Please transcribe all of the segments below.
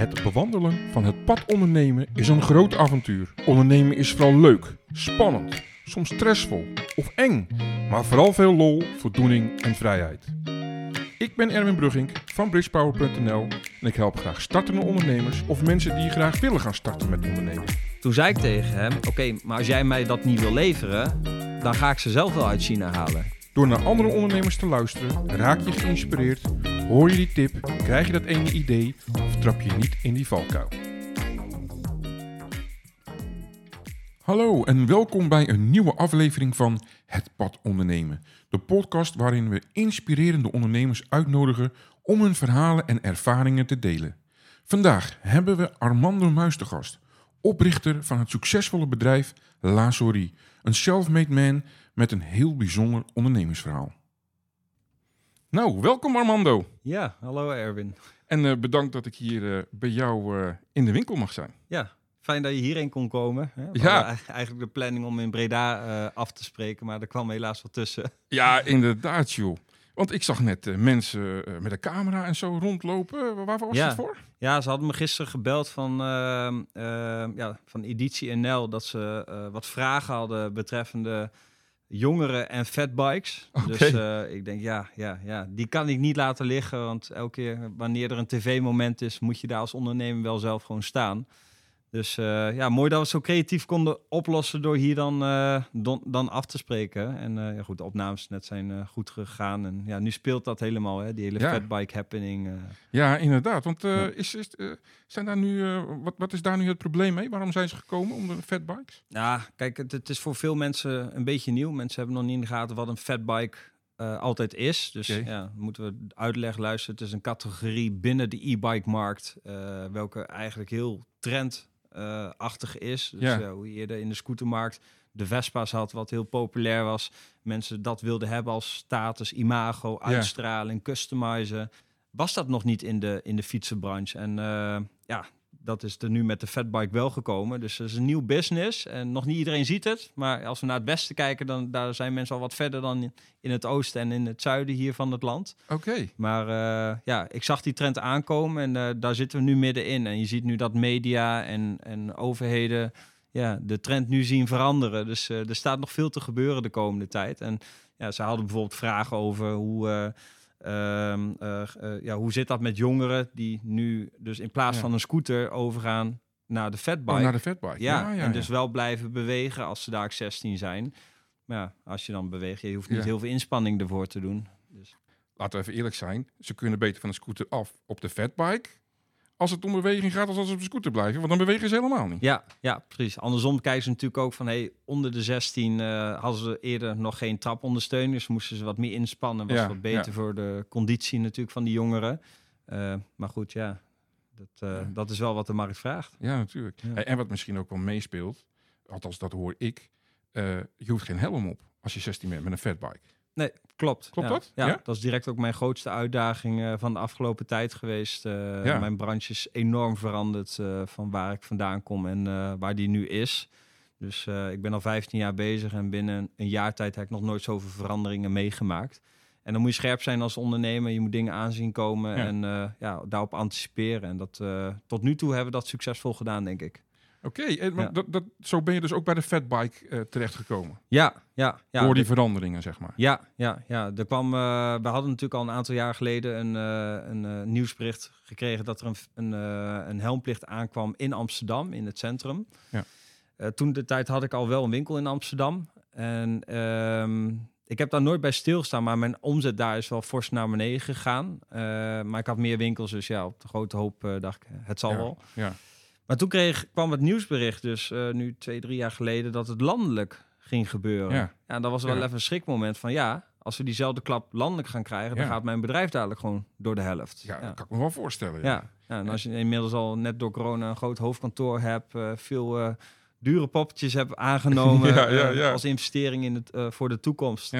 Het bewandelen van het pad ondernemen is een groot avontuur. Ondernemen is vooral leuk, spannend, soms stressvol of eng, maar vooral veel lol, voldoening en vrijheid. Ik ben Erwin Brugging van bridgepower.nl en ik help graag startende ondernemers of mensen die graag willen gaan starten met ondernemen. Toen zei ik tegen hem: Oké, maar als jij mij dat niet wil leveren, dan ga ik ze zelf wel uit China halen. Door naar andere ondernemers te luisteren, raak je geïnspireerd, hoor je die tip, krijg je dat ene idee trap je niet in die valkuil. Hallo en welkom bij een nieuwe aflevering van Het Pad Ondernemen. De podcast waarin we inspirerende ondernemers uitnodigen om hun verhalen en ervaringen te delen. Vandaag hebben we Armando Muis gast, oprichter van het succesvolle bedrijf La Souris. Een self-made man met een heel bijzonder ondernemersverhaal. Nou, welkom Armando. Ja, hallo Erwin. En uh, bedankt dat ik hier uh, bij jou uh, in de winkel mag zijn. Ja, fijn dat je hierheen kon komen. Hè? Ja. Eigenlijk de planning om in Breda af te spreken, maar er kwam helaas wat tussen. Ja, inderdaad joh. Want ik zag net mensen met een camera en zo rondlopen. Waarvoor was ja. het voor? Ja, ze hadden me gisteren gebeld van, ja, van Editie NL dat ze wat vragen hadden betreffende jongeren en fatbikes. Okay. Dus uh, ik denk, ja, ja, ja, die kan ik niet laten liggen. Want elke keer wanneer er een tv-moment is, moet je daar als ondernemer wel zelf gewoon staan. Dus uh, ja, mooi dat we het zo creatief konden oplossen door hier dan, uh, don, dan af te spreken. En ja, goed, de opnames net zijn goed gegaan. En ja, nu speelt dat helemaal, hè, die hele Ja. fatbike happening. Ja, inderdaad. Want eh, Ja. is, is, eh, zijn daar nu, eh, wat, wat is daar nu het probleem mee? Waarom zijn ze gekomen om de fatbikes? Ja, kijk, het, het is voor veel mensen een beetje nieuw. Mensen hebben nog niet in de gaten wat een fatbike eh altijd is. Dus ja, moeten we uitleg luisteren. Het is een categorie binnen de e-bike-markt, eh, welke eigenlijk heel trendachtig is. Dus Ja. eh, hoe je eerder in de scootermarkt de Vespa's had, wat heel populair was. Mensen dat wilden hebben als status, imago, uitstraling, customizen. Was dat nog niet in de, in de fietsenbranche? En eh, ja, dat is er nu met de fatbike wel gekomen. Dus dat is een nieuw business. En nog niet iedereen ziet het. Maar als we naar het westen kijken, dan daar zijn mensen al wat verder dan in- in het oosten en in het zuiden hier van het land. Oké. Maar eh, ja, ik zag die trend aankomen en eh, daar zitten we nu middenin. En je ziet nu dat media en, en overheden ja, de trend nu zien veranderen. Dus eh, er staat nog veel te gebeuren de komende tijd. En ja, ze hadden bijvoorbeeld vragen over hoe, eh, ehm, eh, eh, ja, hoe zit dat met jongeren die nu dus in plaats Ja. van een scooter overgaan naar de fatbike. Oh, naar de fatbike. Ja, ja, en dus wel blijven bewegen als ze daar 16 zijn. Maar ja, als je dan beweegt, je hoeft niet heel veel inspanning ervoor te doen. Dus Laten we even eerlijk zijn. Ze kunnen beter van de scooter af op de fatbike. Als het om beweging gaat, als als ze op de scooter blijven. Want dan bewegen ze helemaal niet. ja, ja, precies. Andersom kijken ze natuurlijk ook van, hey, onder de 16 eh, hadden ze eerder nog geen trapondersteuning. Dus moesten ze wat meer inspannen. Was Ja, wat beter ja. voor de conditie natuurlijk van die jongeren. Eh, maar goed, ja, dat, eh, Ja. dat is wel wat de markt vraagt. Ja, natuurlijk. En wat misschien ook wel meespeelt, althans dat hoor ik. je hoeft geen helm op als je 16 bent met een fatbike. Nee, klopt. Klopt ja. dat? Ja, Ja? dat is direct ook mijn grootste uitdaging eh, van de afgelopen tijd geweest. Eh, Ja. Mijn branche is enorm veranderd eh, van waar ik vandaan kom en waar die nu is. Dus ik ben al 15 jaar bezig en binnen een jaar tijd heb ik nog nooit zoveel veranderingen meegemaakt. En dan moet je scherp zijn als ondernemer. Je moet dingen aanzien komen Ja. en ja, daarop anticiperen. En dat, tot nu toe hebben we dat succesvol gedaan, denk ik. Oké, maar Ja. dat, dat, zo ben je dus ook bij de fatbike eh terechtgekomen. Ja, ja, ja. Door die de- veranderingen, zeg maar. Ja, ja, ja. Er kwam, eh, we hadden natuurlijk al een aantal jaar geleden een, eh, een nieuwsbericht gekregen dat er een, een, een helmplicht aankwam in Amsterdam, in het centrum. Ja. Toen de tijd had ik al wel een winkel in Amsterdam. En ehm, ik heb daar nooit bij stilgestaan, maar mijn omzet daar is wel fors naar beneden gegaan. Maar ik had meer winkels, dus ja, op de grote hoop dacht ik, het zal Ja, wel. Ja. Maar toen kreeg, kwam het nieuwsbericht, dus eh, nu twee, drie jaar geleden, dat het landelijk ging gebeuren. Ja. Ja, en dat was wel Ja. even een schrikmoment van ja, als we diezelfde klap landelijk gaan krijgen, dan Ja. gaat mijn bedrijf dadelijk gewoon door de helft. Ja, dat kan ik me wel voorstellen. Ja, ja, en als je inmiddels al net door corona een groot hoofdkantoor hebt, eh, veel eh, dure poppetjes hebt aangenomen als investering in het, voor de toekomst,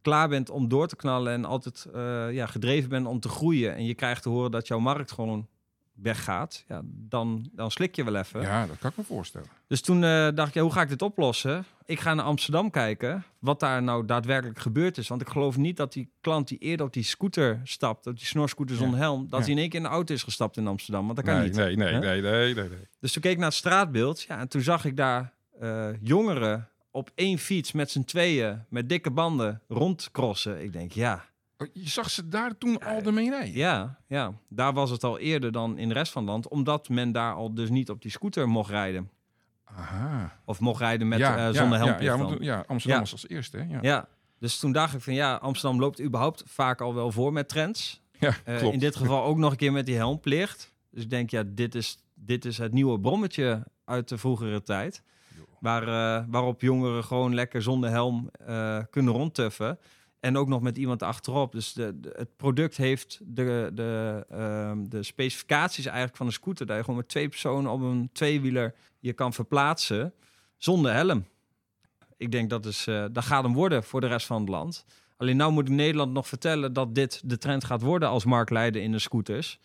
klaar bent om door te knallen en altijd ja, gedreven bent om te groeien en je krijgt te horen dat jouw markt gewoon weggaat, ja, dan, dan slik je wel even. Ja, dat kan ik me voorstellen. Dus toen eh, dacht ik, ja, hoe ga ik dit oplossen? Ik ga naar Amsterdam kijken wat daar nou daadwerkelijk gebeurd is. Want ik geloof niet dat die klant die eerder op die scooter stapt, op die snorscooter zonder helm, dat Ja. hij in één keer in de auto is gestapt in Amsterdam. Want dat kan nee, niet. Nee, nee, nee, nee, nee, nee. Dus toen keek ik naar het straatbeeld. Ja, en toen zag ik daar eh, jongeren op één fiets met z'n tweeën, met dikke banden, rondcrossen. Ik denk, ja, Je zag ze daar toen al ermee rijden? ja, ja. Daar was het al eerder dan in de rest van het land. Omdat men daar al dus niet op die scooter mocht rijden. Aha. Of mocht rijden met ja, eh, zonder helmplicht ja, want, ja, Amsterdam was als eerste, hè? Ja, Ja, dus toen dacht ik van ja, Amsterdam loopt überhaupt vaak al wel voor met trends. Ja, klopt. in dit geval ook nog een keer met die helmplicht. Dus ik denk, ja, dit is, dit is het nieuwe brommetje uit de vroegere tijd. Waar, eh, waarop jongeren gewoon lekker zonder helm kunnen rondtuffen. En ook nog met iemand achterop. Dus de, de- het product heeft de, de, ehm, de specificaties eigenlijk van een scooter. Dat je gewoon met twee personen op een tweewieler je kan verplaatsen zonder helm. Ik denk dat, is, eh, dat gaat hem worden voor de rest van het land. Alleen nou moet Nederland nog vertellen dat dit de trend gaat worden als marktleider in de scooters.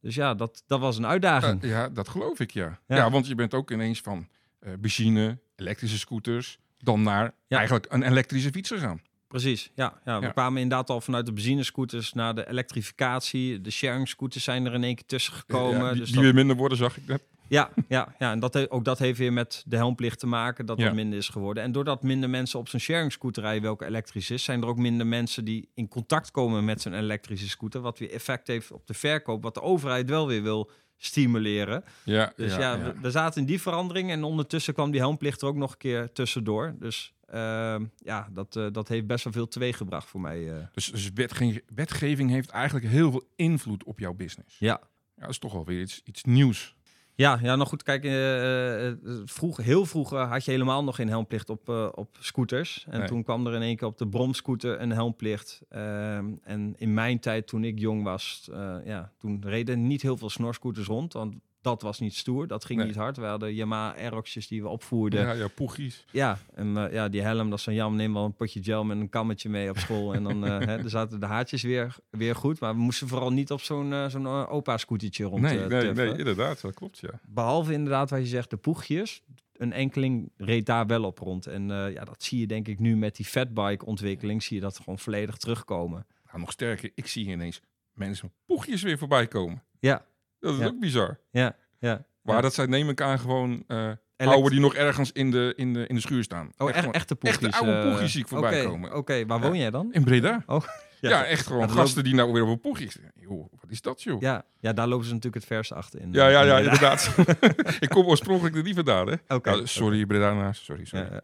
Dus ja, dat, dat was een uitdaging. Ja, dat geloof ik, ja. ja. Ja. want je bent ook ineens van eh benzine, elektrische scooters, dan naar Ja. eigenlijk een elektrische fiets gegaan. Precies, ja, ja. We Ja. kwamen inderdaad al vanuit de benzinescooters naar de elektrificatie. De sharing scooters zijn er in één keer tussen gekomen. Ja, die dus die dat- weer minder worden, zag ik net. ja, ja, ja, en dat ook dat heeft weer met de helmplicht te maken, dat Ja. dat minder is geworden. En doordat minder mensen op zo'n sharing scooter rijden, welke elektrisch is, zijn er ook minder mensen die in contact komen met zo'n elektrische scooter. Wat weer effect heeft op de verkoop, wat de overheid wel weer wil stimuleren. Ja, Dus ja, we, we zaten in die verandering en ondertussen kwam die helmplicht er ook nog een keer tussendoor. Dus ehm, ja, dat, eh, dat heeft best wel veel teweeggebracht voor mij. eh. Dus, dus wetgeving, wetgeving heeft eigenlijk heel veel invloed op jouw business. Ja. Ja, dat is toch wel weer iets, iets nieuws. Ja, ja, nou goed, kijk, eh, vroeg, heel vroeger had je helemaal nog geen helmplicht op, op scooters. En Nee. toen kwam er in één keer op de bromscooter een helmplicht. Ehm, en in mijn tijd, toen ik jong was, ja, toen reden niet heel veel snorscooters rond. Want dat was niet stoer, dat ging Nee. niet hard. We hadden Yamaha Aeroxjes die we opvoerden. Ja, ja, poegies. Ja, en eh, ja, die helm, dat is van Jan, neem wel een potje gel met een kammetje mee op school. En dan eh, hè, zaten de haartjes weer, weer goed. Maar we moesten vooral niet op zo'n eh, zo'n opa-scootertje rond Nee, nee, nee, inderdaad, dat klopt, ja. Behalve inderdaad wat je zegt, de poegjes. Een enkeling reed daar wel op rond. En ja, dat zie je denk ik nu met die fatbike ontwikkeling. Zie je dat gewoon volledig terugkomen. Nou, nog sterker, ik zie ineens mensen met poegjes weer voorbij komen. Ja, Dat is Ja. ook bizar. ja, ja. Maar dat zijn, neem ik aan, gewoon eh oude die nog ergens in de, in de, in de schuur staan. Oh, echt, gewoon- echte poegjes. echte oude eh, poegjes zie ik voorbij oké, komen. Oké, waar woon jij dan? In Breda. Oh, Ja, echt gewoon gasten die nou weer op een poegje Joh, wat is dat, joh? Ja, ja, daar lopen ze natuurlijk het verste achter in. Ja, ja, In ja, inderdaad. ik kom oorspronkelijk er niet vandaan, hè? Oké, sorry, Bredana's. Sorry, sorry. Ja.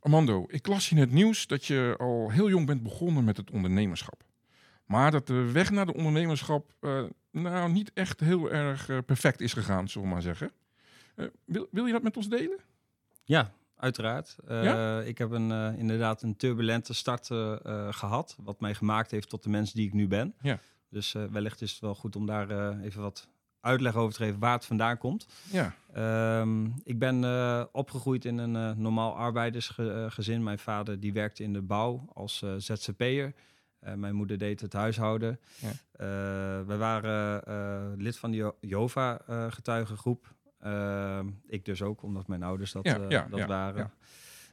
Armando, ik las in het nieuws dat je al heel jong bent begonnen met het ondernemerschap. Maar dat de weg naar de ondernemerschap eh, nou niet echt heel erg eh, perfect is gegaan, zullen we maar zeggen. Eh, wil, wil je dat met ons delen? Ja, uiteraard. Ja? Ik heb een, inderdaad een turbulente start eh, eh, gehad, wat mij gemaakt heeft tot de mens die ik nu ben. Ja. Dus wellicht is het wel goed om daar even wat uitleg over te geven waar het vandaan komt. Ja, Ehm, ik ben opgegroeid in een normaal arbeidersgezin. Mijn vader die werkte in de bouw als eh, ZZP'er. Eh, mijn moeder deed het huishouden. Ja. Eh, we waren eh, lid van de Jova-getuigengroep. Ik dus ook, omdat mijn ouders dat, Ja, dat waren.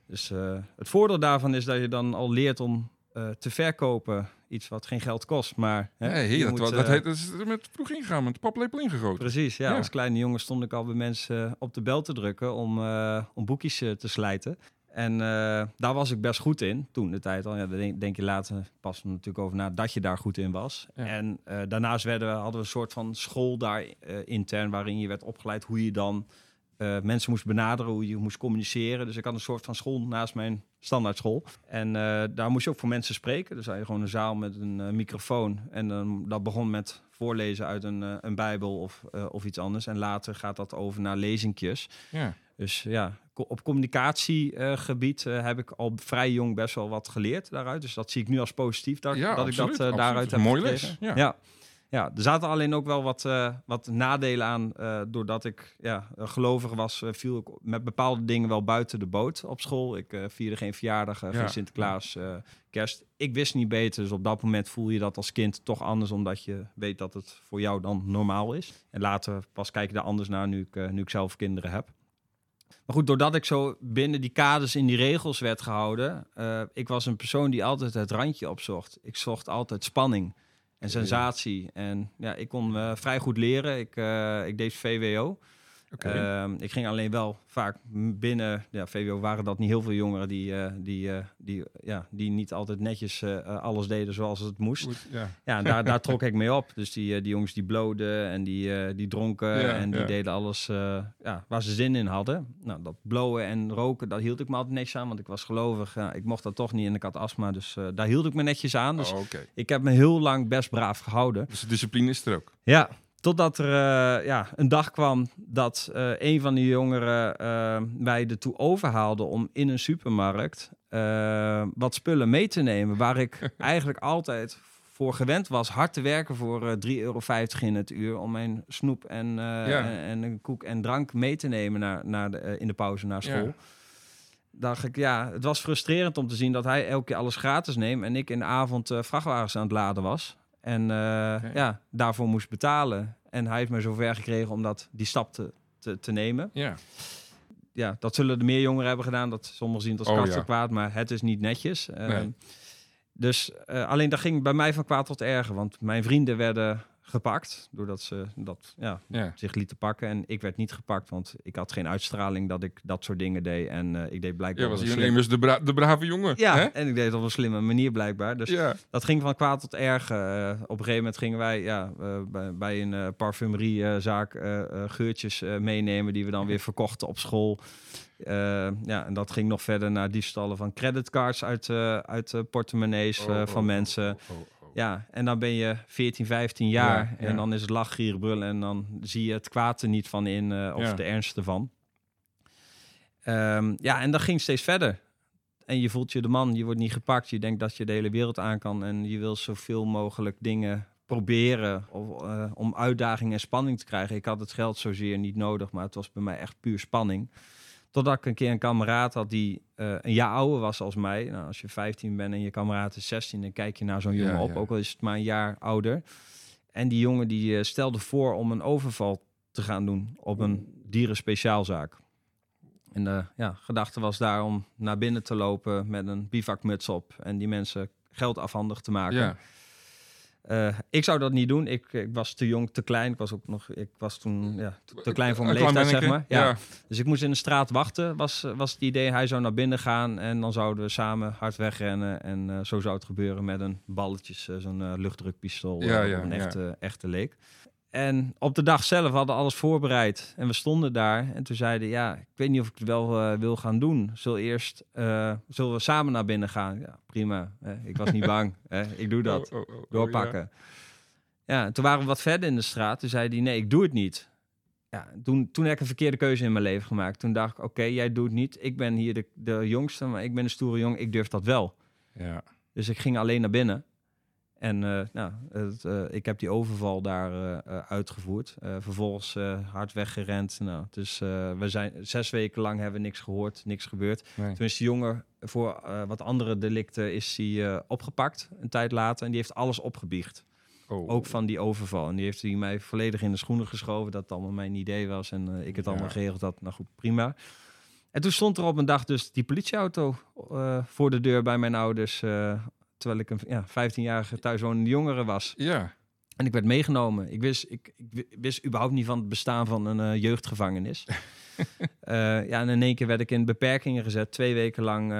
Dus het voordeel daarvan is dat je dan al leert om te verkopen. Iets wat geen geld kost, maar... Hè, dat, moet, dat, heet, dat is met vroeg ingaan, met de paplepel ingegoten. Precies, ja, Ja. Als kleine jongen stond ik al bij mensen op de bel te drukken om, om boekjes te slijten. En eh, daar was ik best goed in, toen de tijd al. Ja, daar denk, je later pas natuurlijk over na dat je daar goed in was. Ja. En eh, daarnaast werden we, hadden we een soort van school daar eh, intern... waarin je werd opgeleid hoe je dan mensen moest benaderen, hoe je moest communiceren. Dus ik had een soort van school naast mijn standaardschool. En eh, daar moest je ook voor mensen spreken. Dus had je gewoon een zaal met een microfoon. En dan dat begon met voorlezen uit een, een bijbel of, of iets anders. En later gaat dat over naar lezingjes. Ja. Dus ja, op communicatiegebied eh, heb ik al vrij jong best wel wat geleerd daaruit. Dus dat zie ik nu als positief dat, Ja, dat absoluut, ik dat eh, daaruit heb gekregen. les, ja. Ja. Ja, er zaten alleen ook wel wat, uh, wat nadelen aan. Doordat ik ja, gelovig was, viel ik met bepaalde dingen wel buiten de boot op school. Ik vierde geen verjaardag, ja. geen Sinterklaas, kerst. Ik wist niet beter, dus op dat moment voel je dat als kind toch anders, omdat je weet dat het voor jou dan normaal is. En later pas kijk je daar anders naar nu ik, nu ik zelf kinderen heb. Maar goed, doordat ik zo binnen die kaders in die regels werd gehouden, ik was een persoon die altijd het randje opzocht. Ik zocht altijd spanning en sensatie. En ja, ik kon uh, vrij goed leren. Ik, uh, ik deed VWO. Okay. Uh, ik ging alleen wel vaak binnen ja, VWO waren dat niet heel veel jongeren die, uh, die, uh, die, ja, die niet altijd netjes uh, alles deden zoals het moest. Goed, ja, ja daar, daar trok ik mee op. Dus die, die jongens die bloden en die, die dronken ja, en die ja. deden alles ja, waar ze zin in hadden. Nou, dat blowen en roken, dat hield ik me altijd netjes aan, want ik was gelovig. Ik mocht dat toch niet en ik had astma, dus daar hield ik me netjes aan. Dus oh, okay. ik heb me heel lang best braaf gehouden. Dus de discipline is er ook? Ja, Totdat er uh, ja, een dag kwam dat uh, een van die jongeren uh, mij ertoe overhaalde om in een supermarkt wat spullen mee te nemen. Waar ik eigenlijk altijd voor gewend was hard te werken voor 3,50 euro in het uur. Om mijn snoep en, ja. en, en, een koek en drank mee te nemen naar, naar de, in de pauze naar school. Ja. Dacht ik, ja, het was frustrerend om te zien dat hij elke keer alles gratis neemt. En ik in de avond vrachtwagens aan het laden was. En uh, okay. ja, daarvoor moest betalen. En hij heeft me zover gekregen om dat, die stap te, te, te nemen. Ja. ja, dat zullen er meer jongeren hebben gedaan. Dat sommigen zien het als oh, ja. kwaad, maar het is niet netjes. Nee. Uh, dus uh, alleen dat ging bij mij van kwaad tot erger. Want mijn vrienden werden gepakt. Doordat ze dat ja, ja. zich lieten pakken. En ik werd niet gepakt, want ik had geen uitstraling dat ik dat soort dingen deed. En uh, ik deed blijkbaar. Ja, was de, bra de brave jongen. Ja, hè? en ik deed het op een slimme manier blijkbaar. Dus ja. dat ging van kwaad tot erg. Uh, op een gegeven moment gingen wij ja, uh, bij, bij, een parfumeriezaak geurtjes meenemen die we dan weer verkochten op school. ja, en dat ging nog verder naar diefstallen van creditcards uit, uit portemonnees oh, van oh, mensen. Oh, ja, en dan ben je 14, 15 jaar ja, en dan is het lachgieren brullen en dan zie je het kwaad er niet van in uh, of de ernst ervan. Um, ja, en dat ging steeds verder. En je voelt je de man, je wordt niet gepakt, je denkt dat je de hele wereld aan kan en je wil zoveel mogelijk dingen proberen of, uh, om uitdaging en spanning te krijgen. Ik had het geld zozeer niet nodig, maar het was bij mij echt puur spanning. Totdat ik een keer een kameraad had die uh, een jaar ouder was als mij. Nou, als je 15 bent en je kameraad is 16, dan kijk je naar zo'n jongen ja, op, ja. ook al is het maar een jaar ouder. En die jongen die uh, stelde voor om een overval te gaan doen op een dierenspeciaalzaak. En de ja, gedachte was daar om naar binnen te lopen met een bivakmuts op en die mensen geld afhandig te maken. Ja. Uh, ik zou dat niet doen. Ik, ik, was te jong, te klein. Ik was ook nog, ik was toen ja, te, te klein voor mijn leeftijd, zeg maar. Ja. ja. Dus ik moest in de straat wachten, was, was het idee. Hij zou naar binnen gaan en dan zouden we samen hard wegrennen. En uh, zo zou het gebeuren met een balletjes, uh, zo'n luchtdrukpistool, ja, ja, een echte, echte leek. En op de dag zelf hadden alles voorbereid. En we stonden daar. En toen zeiden, ja, ik weet niet of ik het wel uh, wil gaan doen. Zul eerst, uh, zullen we samen naar binnen gaan? Ja, prima. Hè? Ik was niet bang. Ik doe dat. Oh, oh, oh, Doorpakken. Ja. ja, toen waren we wat verder in de straat. Toen zei hij, nee, ik doe het niet. Ja, toen, toen heb ik een verkeerde keuze in mijn leven gemaakt. Toen dacht ik, oké, okay, jij doet het niet. Ik ben hier de, de jongste, maar ik ben een stoere jong. Ik durf dat wel. Ja. Dus ik ging alleen naar binnen. En uh, nou, het, uh, ik heb die overval daar uh, uitgevoerd. vervolgens hard weggerend. Nou, dus we zijn zes weken lang hebben we niks gehoord, niks gebeurd. Nee. Toen is de jongen voor wat andere delicten is hij opgepakt een tijd later en die heeft alles opgebiecht. Oh. Ook van die overval. En die heeft hij mij volledig in de schoenen geschoven dat het allemaal mijn idee was en ik het allemaal geregeld had. Nou goed, prima. En toen stond er op een dag dus die politieauto voor de deur bij mijn ouders terwijl ik een ja, 15-jarige thuiswonende jongere was. Ja. En ik werd meegenomen. Ik wist, ik, ik wist überhaupt niet van het bestaan van een uh, jeugdgevangenis. uh, ja, en in één keer werd ik in beperkingen gezet. Twee weken lang uh,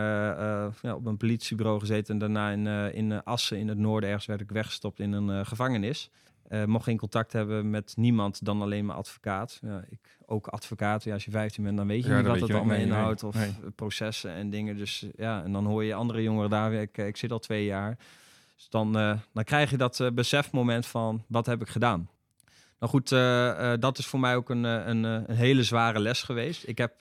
ja, op een politiebureau gezeten. En daarna in, in Assen in het noorden ergens werd ik weggestopt in een gevangenis. Uh, mocht geen contact hebben met niemand dan alleen mijn advocaat. Ja, ik ook advocaat. Ja, als je 15 bent, dan weet je ja, niet wat het allemaal inhoudt. Of nee. processen en dingen. Dus ja, en dan hoor je andere jongeren daar. Ik, ik zit al twee jaar. Dus dan, uh, dan krijg je dat uh, besefmoment van wat heb ik gedaan. Nou goed, dat is voor mij ook een, een, een, hele zware les geweest. Ik heb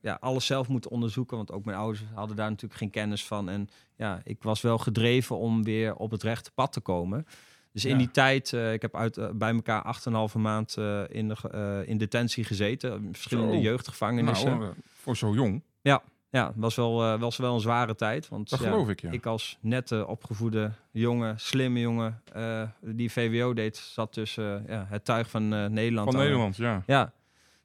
ja, alles zelf moeten onderzoeken, want ook mijn ouders hadden daar natuurlijk geen kennis van. En ja, ik was wel gedreven om weer op het rechte pad te komen. Dus in Ja. die tijd, eh, ik heb uit, eh, bij elkaar 8,5 maand eh, in, de, in detentie gezeten. in Verschillende Zo. jeugdgevangenissen. Nou, voor zo jong. Ja, was wel, was wel een zware tijd. Want Dat ja, geloof ik, ja. ik als nette opgevoede jongen, slimme jongen, die VWO deed, zat tussen ja, het tuig van Nederland. Van aan. Nederland, ja. Ja,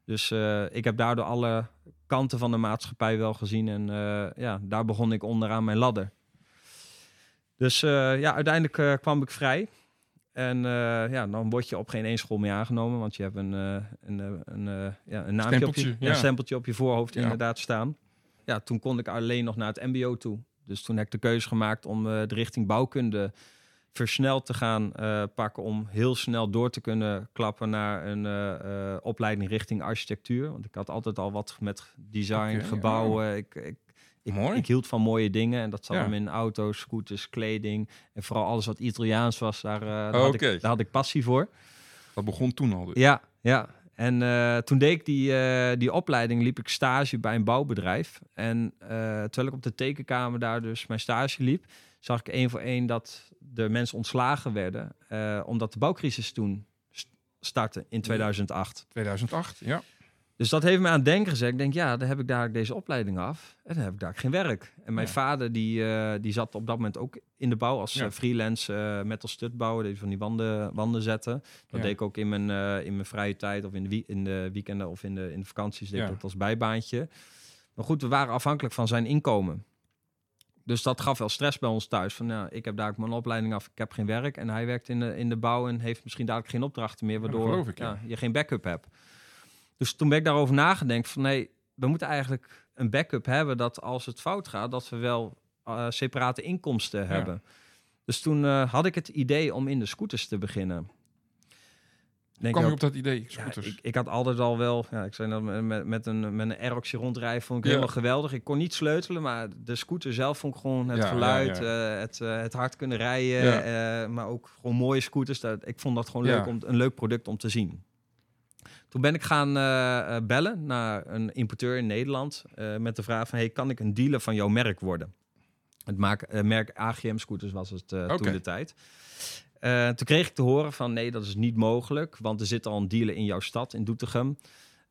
dus ik heb daardoor alle kanten van de maatschappij wel gezien. En ja, daar begon ik onderaan mijn ladder. Dus ja, uiteindelijk kwam ik vrij. En eh, ja, dan word je op geen één school meer aangenomen. Want je hebt een, eh, een, eh, een, ja, een op je, ja, een stempeltje op je voorhoofd Ja. inderdaad staan. Ja, toen kon ik alleen nog naar het mbo toe. Dus toen heb ik de keuze gemaakt om de richting bouwkunde versneld te gaan pakken om heel snel door te kunnen klappen naar een opleiding richting architectuur. Want ik had altijd al wat met design, gebouwen. Ik, ik, ik, Mooi. ik hield van mooie dingen en dat zat Ja. hem in auto's, scooters, kleding en vooral alles wat Italiaans was. Daar, eh, daar, had, ik, daar had ik passie voor. Dat begon toen al. dus. Ja, ja. En eh, toen deed ik die, eh, die opleiding, liep ik stage bij een bouwbedrijf. En eh, terwijl ik op de tekenkamer daar dus mijn stage liep, zag ik één voor één dat de mensen ontslagen werden. omdat de bouwcrisis toen st- startte in 2008. 2008, ja. Dus dat heeft me aan het denken gezet. Ik denk, ja, dan heb ik daar deze opleiding af. En dan heb ik daar geen werk. En mijn Ja. vader, die, eh, die zat op dat moment ook in de bouw als Ja. eh, freelance eh metal stutbouwer. Die van die wanden, wanden zetten. Dat Ja. deed ik ook in mijn, in mijn vrije tijd of in de, in de weekenden of in de, in de vakanties. Deed ik dat als bijbaantje. Maar goed, we waren afhankelijk van zijn inkomen. Dus dat gaf wel stress bij ons thuis. Van, ja, ik heb daar mijn opleiding af, ik heb geen werk. En hij werkt in de, in de bouw en heeft misschien dadelijk geen opdrachten meer. Waardoor ik, je geen backup hebt. Dus toen ben ik daarover nagedacht van nee, we moeten eigenlijk een backup hebben dat als het fout gaat, dat we wel eh, separate inkomsten hebben. Dus toen eh, had ik het idee om in de scooters te beginnen. Denk kwam je op dat idee? ja, Scooters. ik, ik had altijd al wel, ja, ik zei dat met, met, een, met een Aeroxje rondrijden vond ik Ja. helemaal geweldig. Ik kon niet sleutelen, maar de scooter zelf vond ik gewoon het geluid, eh, het, het hard kunnen rijden, maar ook gewoon mooie scooters. Dat, ik vond dat gewoon leuk om, een leuk product om te zien. Toen ben ik gaan eh, eh, bellen naar een importeur in Nederland eh, met de vraag van, hey, kan ik een dealer van jouw merk worden? Het maak, merk AGM Scooters was het toen de tijd. Toen kreeg ik te horen van nee, dat is niet mogelijk, want er zit al een dealer in jouw stad, in Doetinchem.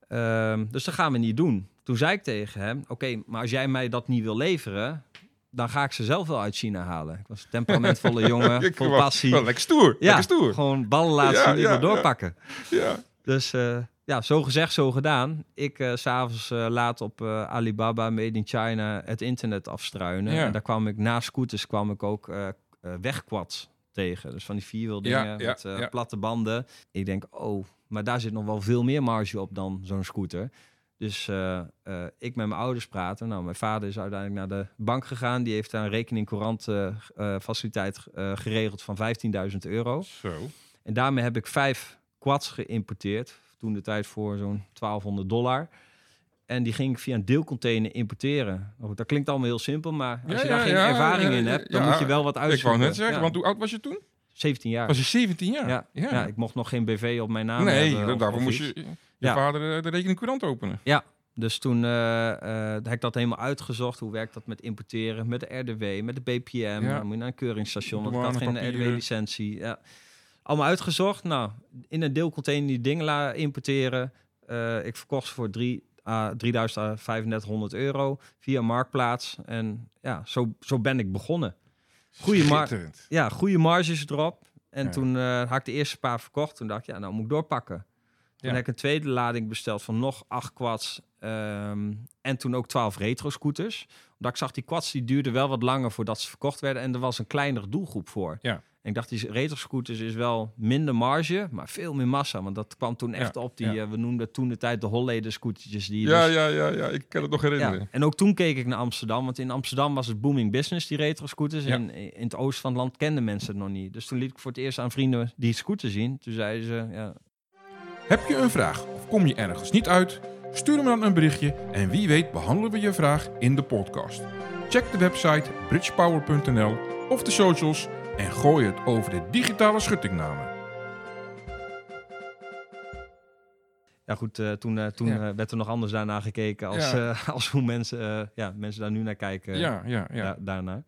Ehm, dus dat gaan we niet doen. Toen zei ik tegen hem, oké, maar als jij mij dat niet wil leveren, dan ga ik ze zelf wel uit China halen. Ik was een temperamentvolle jongen, Ik vol passie. Wel lekker stoer. Ja, Lekker stoer. gewoon ballen laten Ja, ja, doorpakken. Ja. Dus eh, ja, zo gezegd, zo gedaan. Ik eh, s s'avonds eh, laat op eh, Alibaba, Made in China, het internet afstruinen. Ja. En daar kwam ik, na scooters kwam ik ook eh eh, wegquads tegen. Dus van die vierwieldingen Ja, ja, met eh, ja. platte banden. Ik denk, oh, maar daar zit nog wel veel meer marge op dan zo'n scooter. Dus eh, eh, ik met mijn ouders praten. Nou, mijn vader is uiteindelijk naar de bank gegaan. Die heeft daar een rekening courant eh, eh, faciliteit eh, geregeld van 15.000 euro. Zo. En daarmee heb ik vijf quads geïmporteerd. Toen de tijd voor zo'n 1200 dollar. En die ging ik via een deelcontainer importeren. Nou, dat klinkt allemaal heel simpel, maar als Ja, je daar ja, geen ja, ervaring ja, in ja, hebt, dan ja. moet je wel wat Ik uitzoeken. wou net zeggen, Ja, want hoe oud was je toen? 17 jaar. Was je 17 jaar? ja. Ja. ik mocht nog geen BV op mijn naam nee, hebben. of- daarvoor moest je je Ja. vader de rekening courant openen. Dus toen eh, heb ik dat helemaal uitgezocht. Hoe werkt dat met importeren, met de RDW, met de BPM. Ja. Dan moet je naar een keuringsstation, want ik had geen. RDW-licentie. Ja. Allemaal uitgezocht. Nou, in een deelcontainer die dingen importeren. Eh, ik verkocht ze voor drie, ah, 3000 à 3500 euro via Marktplaats. En ja, zo, zo ben ik begonnen. Goeie mar-. Ja, goede marges erop. En Ja. toen eh, had ik de eerste paar verkocht. Toen dacht ik, ja, nou moet ik doorpakken. Toen Ja. heb ik een tweede lading besteld van nog acht quads. ehm, en toen ook 12 retro scooters. Omdat ik zag, die quads die duurden wel wat langer voordat ze verkocht werden. En er was een kleinere doelgroep voor. Ja. En ik dacht, die retro scooters is wel minder marge, maar veel meer massa. Want dat kwam toen echt Ja, op die, ja. eh, we noemden toen de tijd de Holleder scootertjes. Die Ja, dus- ja, ja, ja, ik kan het nog herinneren. ja, en ook toen keek ik naar Amsterdam, want in Amsterdam was het booming business, die retro scooters. Ja. En in het oosten van het land kenden mensen het nog niet. Dus toen liet ik voor het eerst aan vrienden die scooter zien. Toen zeiden ze, ja, Heb je een vraag of kom je ergens niet uit? Stuur me dan een berichtje en wie weet behandelen we je vraag in de podcast. Check de website bridgepower.nl of de socials en gooi het over de digitale schuttingnamen. ja goed, eh, toen, eh, toen Ja. eh, werd er nog anders daarna gekeken als, Ja. als hoe mensen, ja, mensen daar nu naar kijken. Ja, ja, ja. da- daarnaar.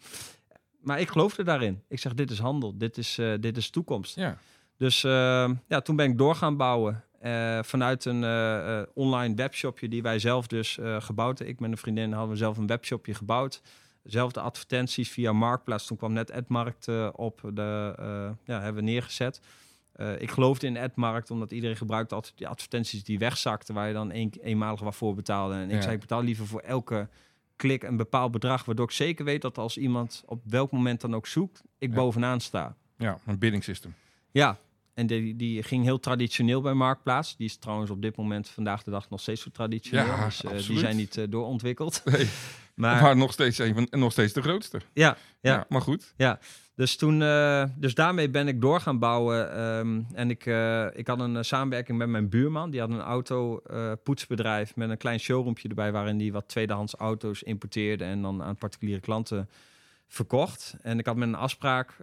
maar ik geloofde daarin. Ik zeg, dit is handel, dit is, dit is toekomst. Ja. Dus eh, ja, toen ben ik door gaan bouwen. vanuit een online webshopje die wij zelf dus gebouwd hebben. Ik met een vriendin hadden we zelf een webshopje gebouwd. Zelfde advertenties via Marktplaats. Toen kwam net AdMarkt eh, op. De, eh, ja, hebben we neergezet. Eh, ik geloofde in AdMarkt, omdat iedereen gebruikte altijd die advertenties die wegzakten, waar je dan een, eenmalig wat voor betaalde. En ik Ja. zei, ik betaal liever voor elke klik een bepaald bedrag, waardoor ik zeker weet dat als iemand op welk moment dan ook zoekt, ik Ja. bovenaan sta. ja, een bidding system. Ja, en die, die ging heel traditioneel bij Marktplaats. Die is trouwens op dit moment vandaag de dag nog steeds zo traditioneel. Ja, dus, die zijn niet doorontwikkeld. Nee, Maar maar nog steeds, een van, nog steeds de grootste. ja, ja. Ja, maar goed. Dus, toen, eh, dus daarmee ben ik door gaan bouwen. ehm, en ik, eh, ik had een eh, samenwerking met mijn buurman. Die had een auto-poetsbedrijf met een klein showroompje erbij... waarin hij wat tweedehands auto's importeerde... en dan aan particuliere klanten verkocht. En ik had met, een afspraak,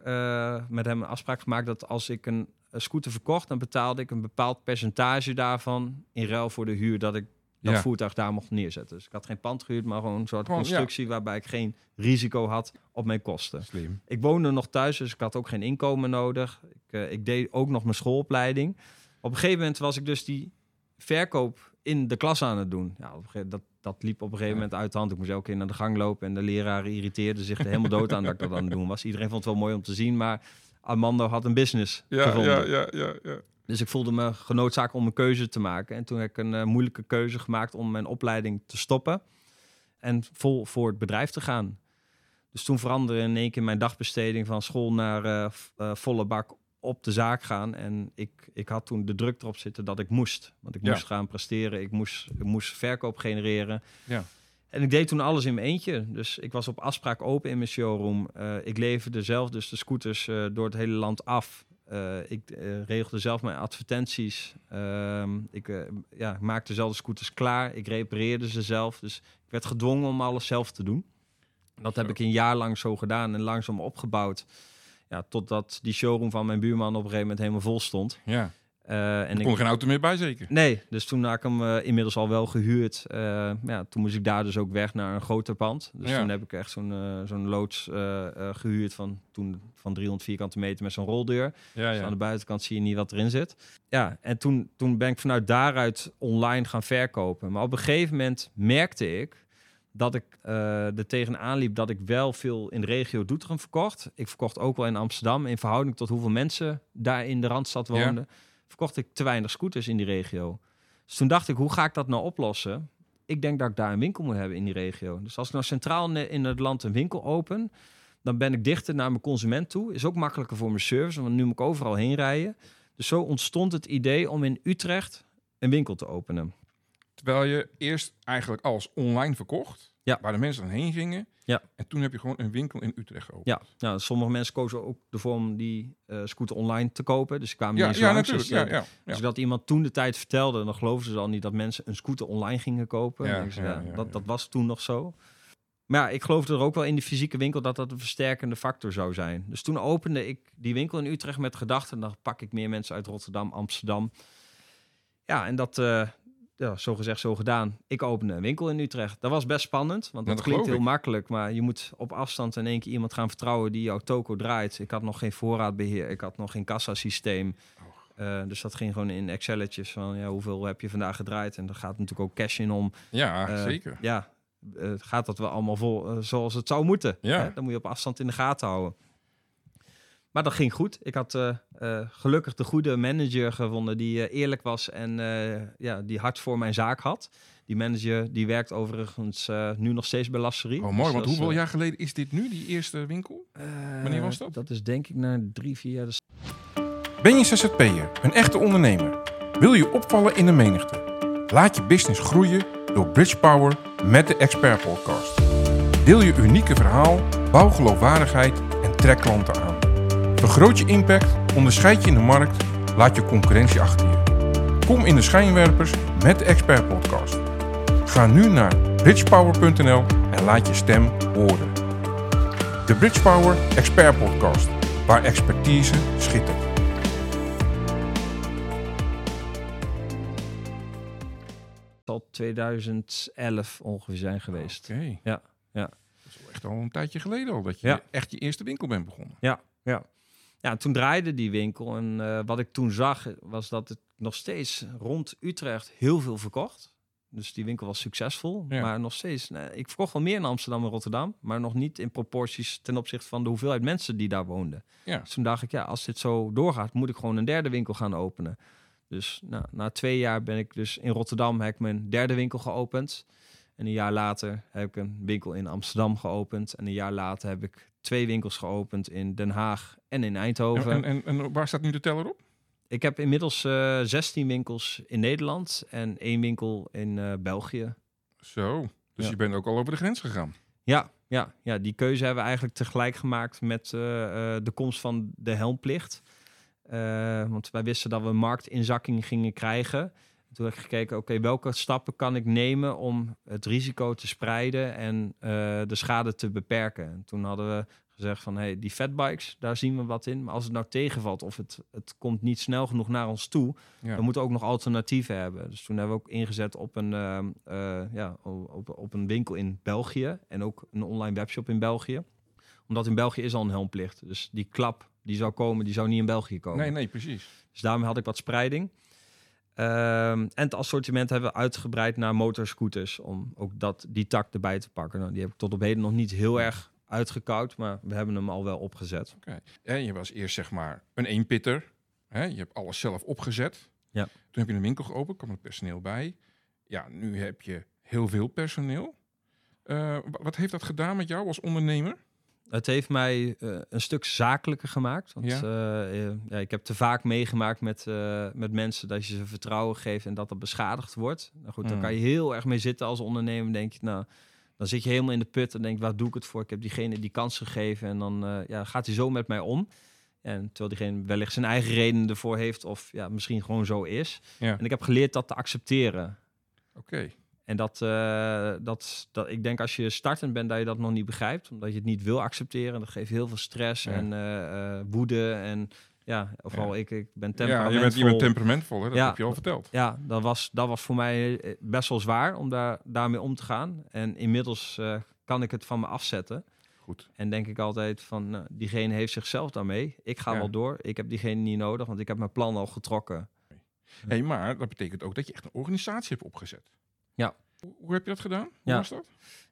met hem een afspraak gemaakt... dat als ik een, een scooter verkocht... dan betaalde ik een bepaald percentage daarvan... in ruil voor de huur dat ik dat Ja. voertuig daar mocht neerzetten. Dus ik had geen pand gehuurd, maar gewoon een soort Gewoon, ja. constructie... waarbij ik geen risico had op mijn kosten. Slim. Ik woonde nog thuis, dus ik had ook geen inkomen nodig. Ik, eh, ik deed ook nog mijn schoolopleiding. Op een gegeven moment was ik dus die verkoop in de klas aan het doen. Ja, op een gegeven, dat, dat liep op een gegeven moment uit de hand. Ik moest elke keer naar de gang lopen en de leraren irriteerden zich er helemaal dood aan dat ik dat aan het doen was. Iedereen vond het wel mooi om te zien, maar Armando had een business Ja, gevonden. ja, ja, ja, ja. Dus ik voelde me genoodzaakt om een keuze te maken. En toen heb ik een eh, moeilijke keuze gemaakt om mijn opleiding te stoppen en vol voor het bedrijf te gaan. Dus toen veranderde in één keer mijn dagbesteding van school naar eh, eh, volle bak op de zaak gaan. En ik, ik had toen de druk erop zitten dat ik moest. Want ik Ja. moest gaan presteren, ik moest, ik moest verkoop genereren. Ja. En ik deed toen alles in mijn eentje. Dus ik was op afspraak open in mijn showroom. Ik leverde zelf dus de scooters door het hele land af. Eh, ik eh, regelde zelf mijn advertenties. Ehm, ik eh, ja, maakte zelf de scooters klaar. Ik repareerde ze zelf. Dus ik werd gedwongen om alles zelf te doen. Dat heb Zo. ik een jaar lang zo gedaan en langzaam opgebouwd. Ja, totdat die showroom van mijn buurman op een gegeven moment helemaal vol stond. ja. Eh, en Er ik, kon geen auto meer bij, zeker. Nee, dus toen had ik hem eh, inmiddels al wel gehuurd. Eh, ja, toen moest ik daar dus ook weg naar een groter pand. Dus Ja. toen heb ik echt zo'n zo'n loods eh, eh, gehuurd van, toen, van 300 vierkante meter met zo'n roldeur. Ja, Dus aan de buitenkant zie je niet wat erin zit. Ja, en toen, toen ben ik vanuit daaruit online gaan verkopen. Maar op een gegeven moment merkte ik dat ik eh er tegenaan liep dat ik wel veel in de regio Doetinchem verkocht. Ik verkocht ook wel in Amsterdam. In verhouding tot hoeveel mensen daar in de Randstad Ja. Verkocht ik te weinig scooters in die regio. Dus toen dacht ik, hoe ga ik dat nou oplossen? Ik denk dat ik daar een winkel moet hebben in die regio. Dus als ik nou centraal in het land een winkel open, dan ben ik dichter naar mijn consument toe. Is ook makkelijker voor mijn service, want nu moet ik overal heen rijden. Dus zo ontstond het idee om in Utrecht een winkel te openen. Terwijl je eerst eigenlijk alles online verkocht. Ja. Waar de mensen dan heen gingen. Ja. En toen heb je gewoon een winkel in Utrecht geopend. Ja, nou, sommige mensen kozen ook ervoor om die eh, scooter online te kopen. Dus ik kwam ja, niet eens ja, langs. natuurlijk. Dus, Ja, eh, ja, ja. dat iemand toen de tijd vertelde, dan geloofden ze al niet dat mensen een scooter online gingen kopen. Ja, ik, ja, dat, dat was toen nog zo. Maar ja, ik geloofde er ook wel in die fysieke winkel dat dat een versterkende factor zou zijn. Dus toen opende ik die winkel in Utrecht met gedachten, dan pak ik meer mensen uit Rotterdam, Amsterdam. Ja, en dat, eh ja, zo gezegd, zo gedaan. Ik opende een winkel in Utrecht. Dat was best spannend, want dat dat klinkt heel ik. makkelijk. Maar je moet op afstand in één keer iemand gaan vertrouwen die jouw toko draait. Ik had nog geen voorraadbeheer, ik had nog geen kassasysteem. Eh, dus dat ging gewoon in Excelletjes van ja, hoeveel heb je vandaag gedraaid. En daar gaat natuurlijk ook cash in om. Ja, Eh, zeker. Ja, eh, gaat dat wel allemaal vol zoals het zou moeten. Ja. Hè? Dan moet je op afstand in de gaten houden. Maar dat ging goed. Ik had eh, eh, gelukkig de goede manager gevonden die eh, eerlijk was en eh, ja, die hart voor mijn zaak had. Die manager die werkt overigens eh, nu nog steeds bij Lasserie. Oh, mooi. Dus Want hoeveel jaar geleden is dit nu, die eerste winkel? Wanneer was dat? Dat is denk ik na drie, vier jaar. Dus Ben je ZZP'er, een echte ondernemer? Wil je opvallen in de menigte? Laat je business groeien door Bridge Power met de Expert Podcast. Deel je unieke verhaal, bouw geloofwaardigheid en trek klanten aan. Vergroot je impact, onderscheid je in de markt, laat je concurrentie achter je. Kom in de schijnwerpers met de Expert Podcast. Ga nu naar bridgepower.nl en laat je stem horen. De Bridge Power Expert Podcast, waar expertise schittert. zal 2011 ongeveer zijn geweest. Oké. Ja, ja. Dat is echt al een tijdje geleden al dat je Ja. echt je eerste winkel bent begonnen. Ja, ja. Ja, en toen draaide die winkel. En eh, wat ik toen zag, was dat het nog steeds rond Utrecht heel veel verkocht. Dus die winkel was succesvol. Ja. Maar nog steeds, ik verkocht wel meer in Amsterdam en Rotterdam. Maar nog niet in proporties ten opzichte van de hoeveelheid mensen die daar woonden. Ja. Dus toen dacht ik, ja, als dit zo doorgaat, moet ik gewoon een derde winkel gaan openen. Dus nou, na twee jaar ben ik dus in Rotterdam, heb ik mijn derde winkel geopend. En een jaar later heb ik een winkel in Amsterdam geopend. En een jaar later heb ik twee winkels geopend in Den Haag en in Eindhoven. En, en, en waar staat nu de teller op? Ik heb inmiddels eh 16 winkels in Nederland en één winkel in eh, België. Zo, dus Ja. je bent ook al over de grens gegaan. Ja, ja, ja, die keuze hebben we eigenlijk tegelijk gemaakt met eh, eh, de komst van de helmplicht. Eh, want wij wisten dat we marktinzakking gingen krijgen. Toen heb ik gekeken, oké, welke stappen kan ik nemen om het risico te spreiden en eh, de schade te beperken? En toen hadden we gezegd van, hey, die fatbikes, daar zien we wat in. Maar als het nou tegenvalt of het, het komt niet snel genoeg naar ons toe, Ja. we moeten ook nog alternatieven hebben. Dus toen hebben we ook ingezet op een, ehm, eh, ja, op, op een winkel in België en ook een online webshop in België. Omdat in België is al een helmplicht. Dus die klap die zou komen, die zou niet in België komen. Nee, nee, precies. Dus daarmee had ik wat spreiding. Ehm, en het assortiment hebben we uitgebreid naar motorscooters. Om ook dat, die tak erbij te pakken. Nou, die heb ik tot op heden nog niet heel erg uitgekoud. Maar we hebben hem al wel opgezet. Oké. En je was eerst zeg maar een eenpitter. Hè? Je hebt alles zelf opgezet. Ja. Toen heb je een winkel geopend, kwam er personeel bij. Ja, nu heb je heel veel personeel. Eh, wa- wat heeft dat gedaan met jou als ondernemer? Het heeft mij eh, een stuk zakelijker gemaakt. Want Ja. eh, eh, ja, ik heb te vaak meegemaakt met, met mensen dat je ze vertrouwen geeft en dat dat beschadigd wordt. Nou goed, dan Mm. kan je heel erg mee zitten als ondernemer. Denk je, nou, dan zit je helemaal in de put en denk, waar doe ik het voor? Ik heb diegene die kans gegeven en dan ja, gaat hij zo met mij om. En terwijl diegene wellicht zijn eigen redenen ervoor heeft of ja, misschien gewoon zo is. Ja. En ik heb geleerd dat te accepteren. Oké. En dat, eh, dat, dat, ik denk als je startend bent dat je dat nog niet begrijpt, omdat je het niet wil accepteren. Dat geeft heel veel stress Ja. en eh, eh, woede. En ja, vooral ik, ik ben Ja, temperamentvol. je bent, je bent temperamentvol, hè? dat Ja. heb je al verteld. Ja, dat was, dat was voor mij best wel zwaar om daar, daarmee om te gaan. En inmiddels kan ik het van me afzetten. Goed. En denk ik altijd van, nou, diegene heeft zichzelf daarmee. Ik ga Ja. wel door. Ik heb diegene niet nodig, want ik heb mijn plan al getrokken. Hey, maar dat betekent ook dat je echt een organisatie hebt opgezet. Ja. Hoe, hoe heb je dat gedaan? Hoe Ja. was dat?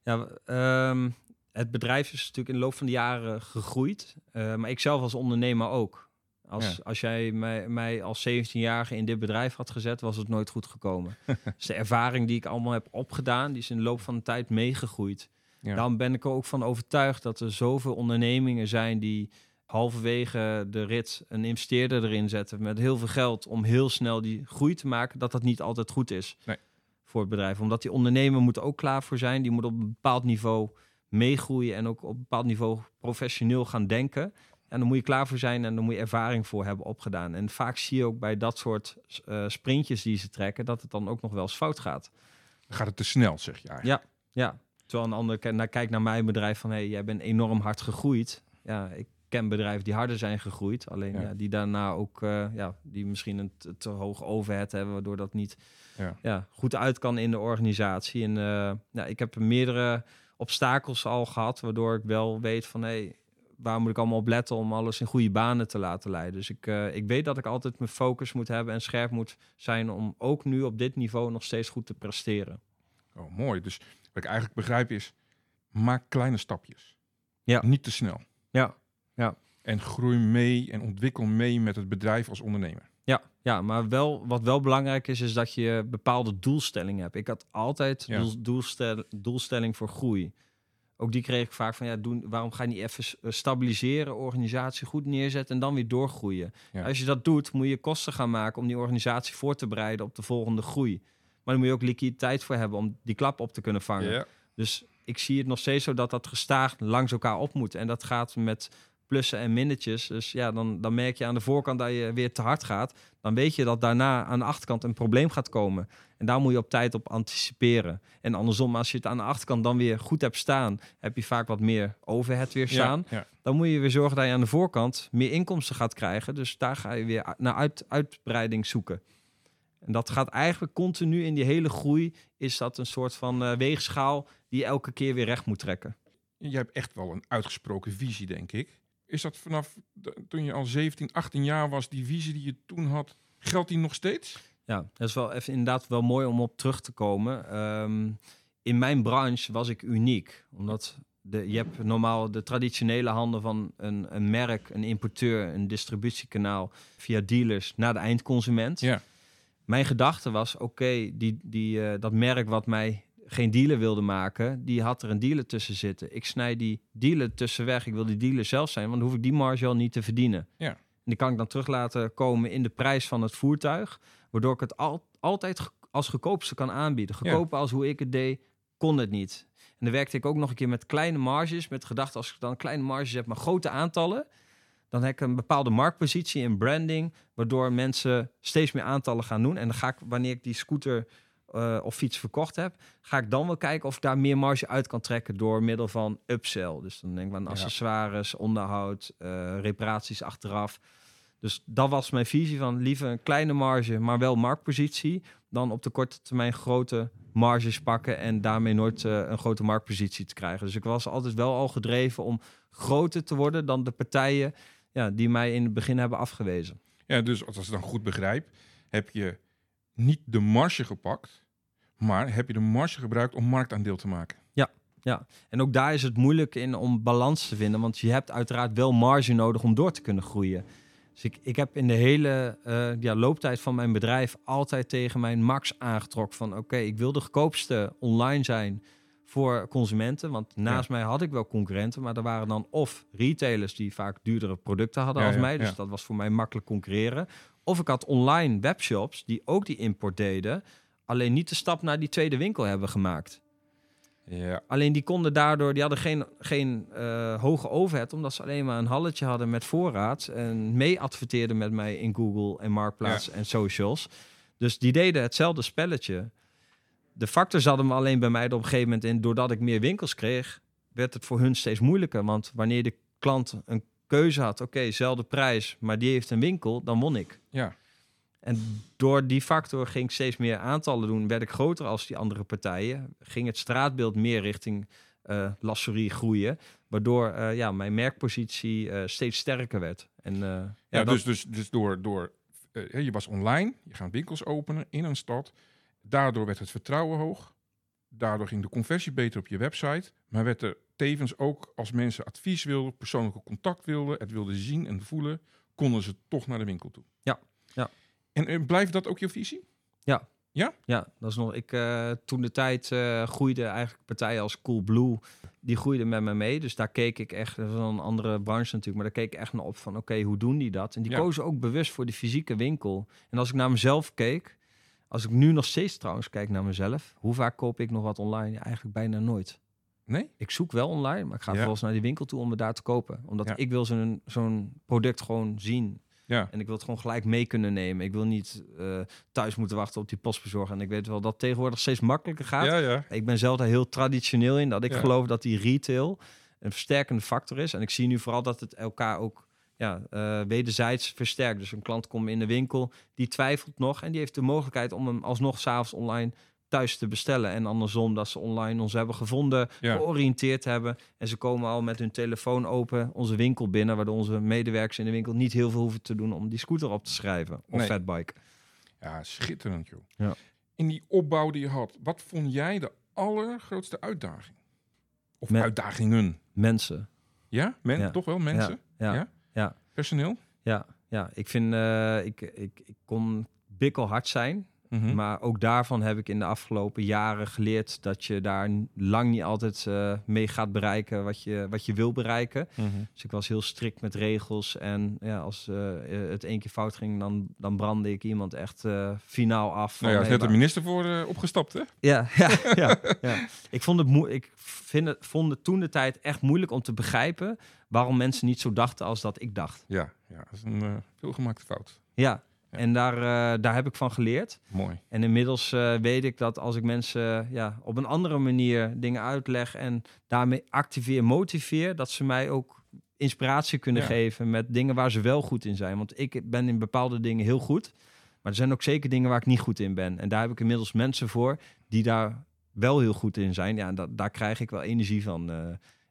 Ja, ehm, het bedrijf is natuurlijk in de loop van de jaren gegroeid. eh, maar ik zelf als ondernemer ook. Als, Ja. als jij mij, mij als 17-jarige in dit bedrijf had gezet, was het nooit goed gekomen. dus de ervaring die ik allemaal heb opgedaan, die is in de loop van de tijd meegegroeid. Ja. Daarom ben ik er ook van overtuigd dat er zoveel ondernemingen zijn die halverwege de rit een investeerder erin zetten met heel veel geld om heel snel die groei te maken, dat dat niet altijd goed is Nee. Voor het bedrijf. Omdat die ondernemer moet ook klaar voor zijn. Die moet op een bepaald niveau meegroeien en ook op een bepaald niveau professioneel gaan denken. En dan moet je klaar voor zijn en dan moet je ervaring voor hebben opgedaan. En vaak zie je ook bij dat soort eh, sprintjes die ze trekken, dat het dan ook nog wel eens fout gaat. Dan gaat het te snel, zeg je eigenlijk. Ja, terwijl een ander naar, kijkt naar mijn bedrijf van... hé, hey, jij bent enorm hard gegroeid. Ja, ik ken bedrijven die harder zijn gegroeid. Alleen Ja. ja. die daarna ook... eh, ja, die misschien een te, te hoog overhead hebben... waardoor dat niet Ja. ja. goed uit kan in de organisatie. En ja, ik heb meerdere obstakels al gehad... waardoor ik wel weet van... hé, hey, waar moet ik allemaal op letten om alles in goede banen te laten leiden. Dus ik, eh, ik weet dat ik altijd mijn focus moet hebben... en scherp moet zijn om ook nu op dit niveau nog steeds goed te presteren. Oh, mooi. Dus wat ik eigenlijk begrijp is, maak kleine stapjes. Ja. Niet te snel. Ja, ja. En groei mee en ontwikkel mee met het bedrijf als ondernemer. Ja, maar wel, wat wel belangrijk is, is dat je bepaalde doelstellingen hebt. Ik had altijd Ja. doel, doelstel, doelstelling voor groei. Ook die kreeg ik vaak van, ja, doen, waarom ga je niet even eh, stabiliseren, organisatie goed neerzetten en dan weer doorgroeien? Ja. Als je dat doet, moet je kosten gaan maken om die organisatie voor te bereiden op de volgende groei. Maar dan moet je ook liquiditeit voor hebben om die klap op te kunnen vangen. Dus ik zie het nog steeds zo dat dat gestaag langs elkaar op moet. En dat gaat met plussen en minnetjes. Dus ja, dan, dan merk je aan de voorkant dat je weer te hard gaat. Dan weet je dat daarna aan de achterkant een probleem gaat komen. En daar moet je op tijd op anticiperen. En andersom, als je het aan de achterkant dan weer goed hebt staan... heb je vaak wat meer overhead weer staan. Ja, ja. Dan moet je weer zorgen dat je aan de voorkant meer inkomsten gaat krijgen. Dus daar ga je weer naar uit, uitbreiding zoeken. En dat gaat eigenlijk continu in die hele groei... is dat een soort van eh, weegschaal die je elke keer weer recht moet trekken. jij hebt echt wel een uitgesproken visie, denk ik. Is dat vanaf de- toen je al 17, 18 jaar was, die visie die je toen had, geldt die nog steeds? Ja, dat is wel even inderdaad wel mooi om op terug te komen. Ehm, in mijn branche was ik uniek. Omdat de, je hebt normaal de traditionele handen van een, een merk, een importeur, een distributiekanaal via dealers naar de eindconsument. Ja. Mijn gedachte was, oké, die, die, eh, dat merk wat mij geen dealer wilde maken, die had er een dealer tussen zitten. Ik snij die dealer tussen weg. Ik wil die dealer zelf zijn, want dan hoef ik die marge al niet te verdienen. Ja. En die kan ik dan terug laten komen in de prijs van het voertuig, waardoor ik het al, altijd als goedkoopste kan aanbieden. Goedkoper als hoe ik het deed, kon het niet. En dan werkte ik ook nog een keer met kleine marges, met gedachte als ik dan kleine marges heb, maar grote aantallen, dan heb ik een bepaalde marktpositie in branding, waardoor mensen steeds meer aantallen gaan doen. En dan ga ik, wanneer ik die scooter eh, of fiets verkocht heb, ga ik dan wel kijken of ik daar meer marge uit kan trekken door middel van upsell. Dus dan denk ik aan accessoires, onderhoud, eh, reparaties achteraf. Dus dat was mijn visie van liever een kleine marge, maar wel marktpositie, dan op de korte termijn grote marges pakken en daarmee nooit eh, een grote marktpositie te krijgen. Dus ik was altijd wel al gedreven om groter te worden dan de partijen ja, die mij in het begin hebben afgewezen. Ja, dus als ik het dan goed begrijp, heb je niet de marge gepakt, maar heb je de marge gebruikt om marktaandeel te maken. En ook daar is het moeilijk in om balans te vinden, want je hebt uiteraard wel marge nodig om door te kunnen groeien. Dus ik, ik heb in de hele eh, ja, looptijd van mijn bedrijf altijd tegen mijn max aangetrokken van oké, ik wil de goedkoopste online zijn voor consumenten. Want naast mij had ik wel concurrenten, maar er waren dan of retailers die vaak duurdere producten hadden Ja, als ja, mij. Dus ja. dat was voor mij makkelijk concurreren. Of ik had online webshops die ook die import deden, alleen niet de stap naar die tweede winkel hebben gemaakt. Ja, Alleen die konden daardoor, die hadden geen, geen eh, hoge overhead, omdat ze alleen maar een halletje hadden met voorraad en mee adverteerden met mij in Google en Marktplaats en socials. Dus die deden hetzelfde spelletje. De factor zat hem alleen bij mij er op een gegeven moment in, doordat ik meer winkels kreeg, werd het voor hun steeds moeilijker. Want wanneer de klant een keuze had, oké, zelfde prijs, maar die heeft een winkel, dan won ik. ja. En door die factor ging ik steeds meer aantallen doen. Werd ik groter als die andere partijen. Ging het straatbeeld meer richting eh lasserie groeien. Waardoor eh, ja, mijn merkpositie eh, steeds sterker werd. En, ja, Ja, dat- dus, dus, dus door, door je was online, je gaat winkels openen in een stad. Daardoor werd het vertrouwen hoog. Daardoor ging de conversie beter op je website. Maar werd er tevens ook, als mensen advies wilden, persoonlijke contact wilden, het wilden zien en voelen, konden ze toch naar de winkel toe. Ja, ja. En, eh, blijft dat ook je visie? Ja, dat is nog. Ik, eh, toen de tijd eh groeide eigenlijk partijen als Coolblue, die groeiden met me mee. Dus daar keek ik echt, dat wel een andere branche natuurlijk, maar daar keek ik echt naar op van, oké, hoe doen die dat? En die Ja. kozen ook bewust voor de fysieke winkel. En als ik naar mezelf keek, als ik nu nog steeds trouwens kijk naar mezelf, hoe vaak koop ik nog wat online? Ja, eigenlijk bijna nooit. Nee? Ik zoek wel online, maar ik ga Ja. vervolgens naar die winkel toe om het daar te kopen. Omdat Ja. ik wil zo'n zo'n product gewoon zien. Ja. En ik wil het gewoon gelijk mee kunnen nemen. Ik wil niet eh, thuis moeten wachten op die postbezorger. En ik weet wel dat tegenwoordig steeds makkelijker gaat. Ja, ja. Ik ben zelf daar heel traditioneel in. Dat ik geloof dat die retail een versterkende factor is. En ik zie nu vooral dat het elkaar ook ja, eh, wederzijds versterkt. Dus een klant komt in de winkel, die twijfelt nog. En die heeft de mogelijkheid om hem alsnog s'avonds online thuis te bestellen. En andersom dat ze online ons hebben gevonden, Ja. georiënteerd hebben. En ze komen al met hun telefoon open onze winkel binnen. Waardoor onze medewerkers in de winkel niet heel veel hoeven te doen om die scooter op te schrijven. Of Nee. fatbike. Ja, schitterend joh. Ja. In die opbouw die je had, wat vond jij de allergrootste uitdaging? Of uitdagingen? Mensen. Ja, men, Ja. toch wel mensen? Ja. Ja? Ja. Personeel? Ja, ja. ik vind, eh, ik, ik, ik kon bikkelhard zijn. Mhm. Maar ook daarvan heb ik in de afgelopen jaren geleerd dat je daar lang niet altijd eh, mee gaat bereiken wat je, wat je wil bereiken. Mhm. Dus ik was heel strikt met regels. En ja, als eh, eh, het één keer fout ging, dan, dan brandde ik iemand echt finaal af. Nou ja, is net de minister voor opgestapt, hè? ja, ja, ja, ja. Ik vond het, ik vind het, vond het toen de tijd echt moeilijk om te begrijpen waarom mensen niet zo dachten als dat ik dacht. Ja, ja dat is een veelgemaakte fout. Ja, Ja. en daar, eh, daar heb ik van geleerd. Mooi. En inmiddels eh, weet ik dat als ik mensen ja, op een andere manier dingen uitleg en daarmee activeer, motiveer, dat ze mij ook inspiratie kunnen Ja. geven met dingen waar ze wel goed in zijn. Want ik ben in bepaalde dingen heel goed, maar er zijn ook zeker dingen waar ik niet goed in ben. En daar heb ik inmiddels mensen voor die daar wel heel goed in zijn. Ja, dat, daar krijg ik wel energie van. eh.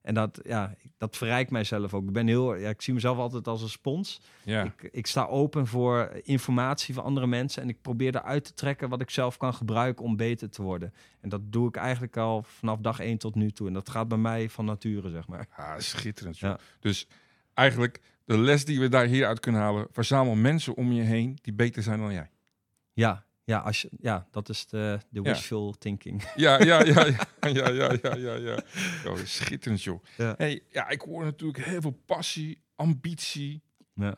En dat, ja, dat verrijkt mijzelf ook. Ik ben heel, ja, ik zie mezelf altijd als een spons. Ja. Ik, ik sta open voor informatie van andere mensen en ik probeer eruit te trekken wat ik zelf kan gebruiken om beter te worden. En dat doe ik eigenlijk al vanaf dag één tot nu toe. En dat gaat bij mij van nature, zeg maar. Ah, schitterend. Ja. Dus eigenlijk de les die we daar hieruit kunnen halen, verzamel mensen om je heen die beter zijn dan jij. Ja, ja, als je, ja dat is de, de Ja. wishful thinking. Ja, ja, ja, ja, ja, ja, ja, ja. ja. Oh, schitterend, joh. Ja. Hey, ja, ik hoor natuurlijk heel veel passie, ambitie. Ja.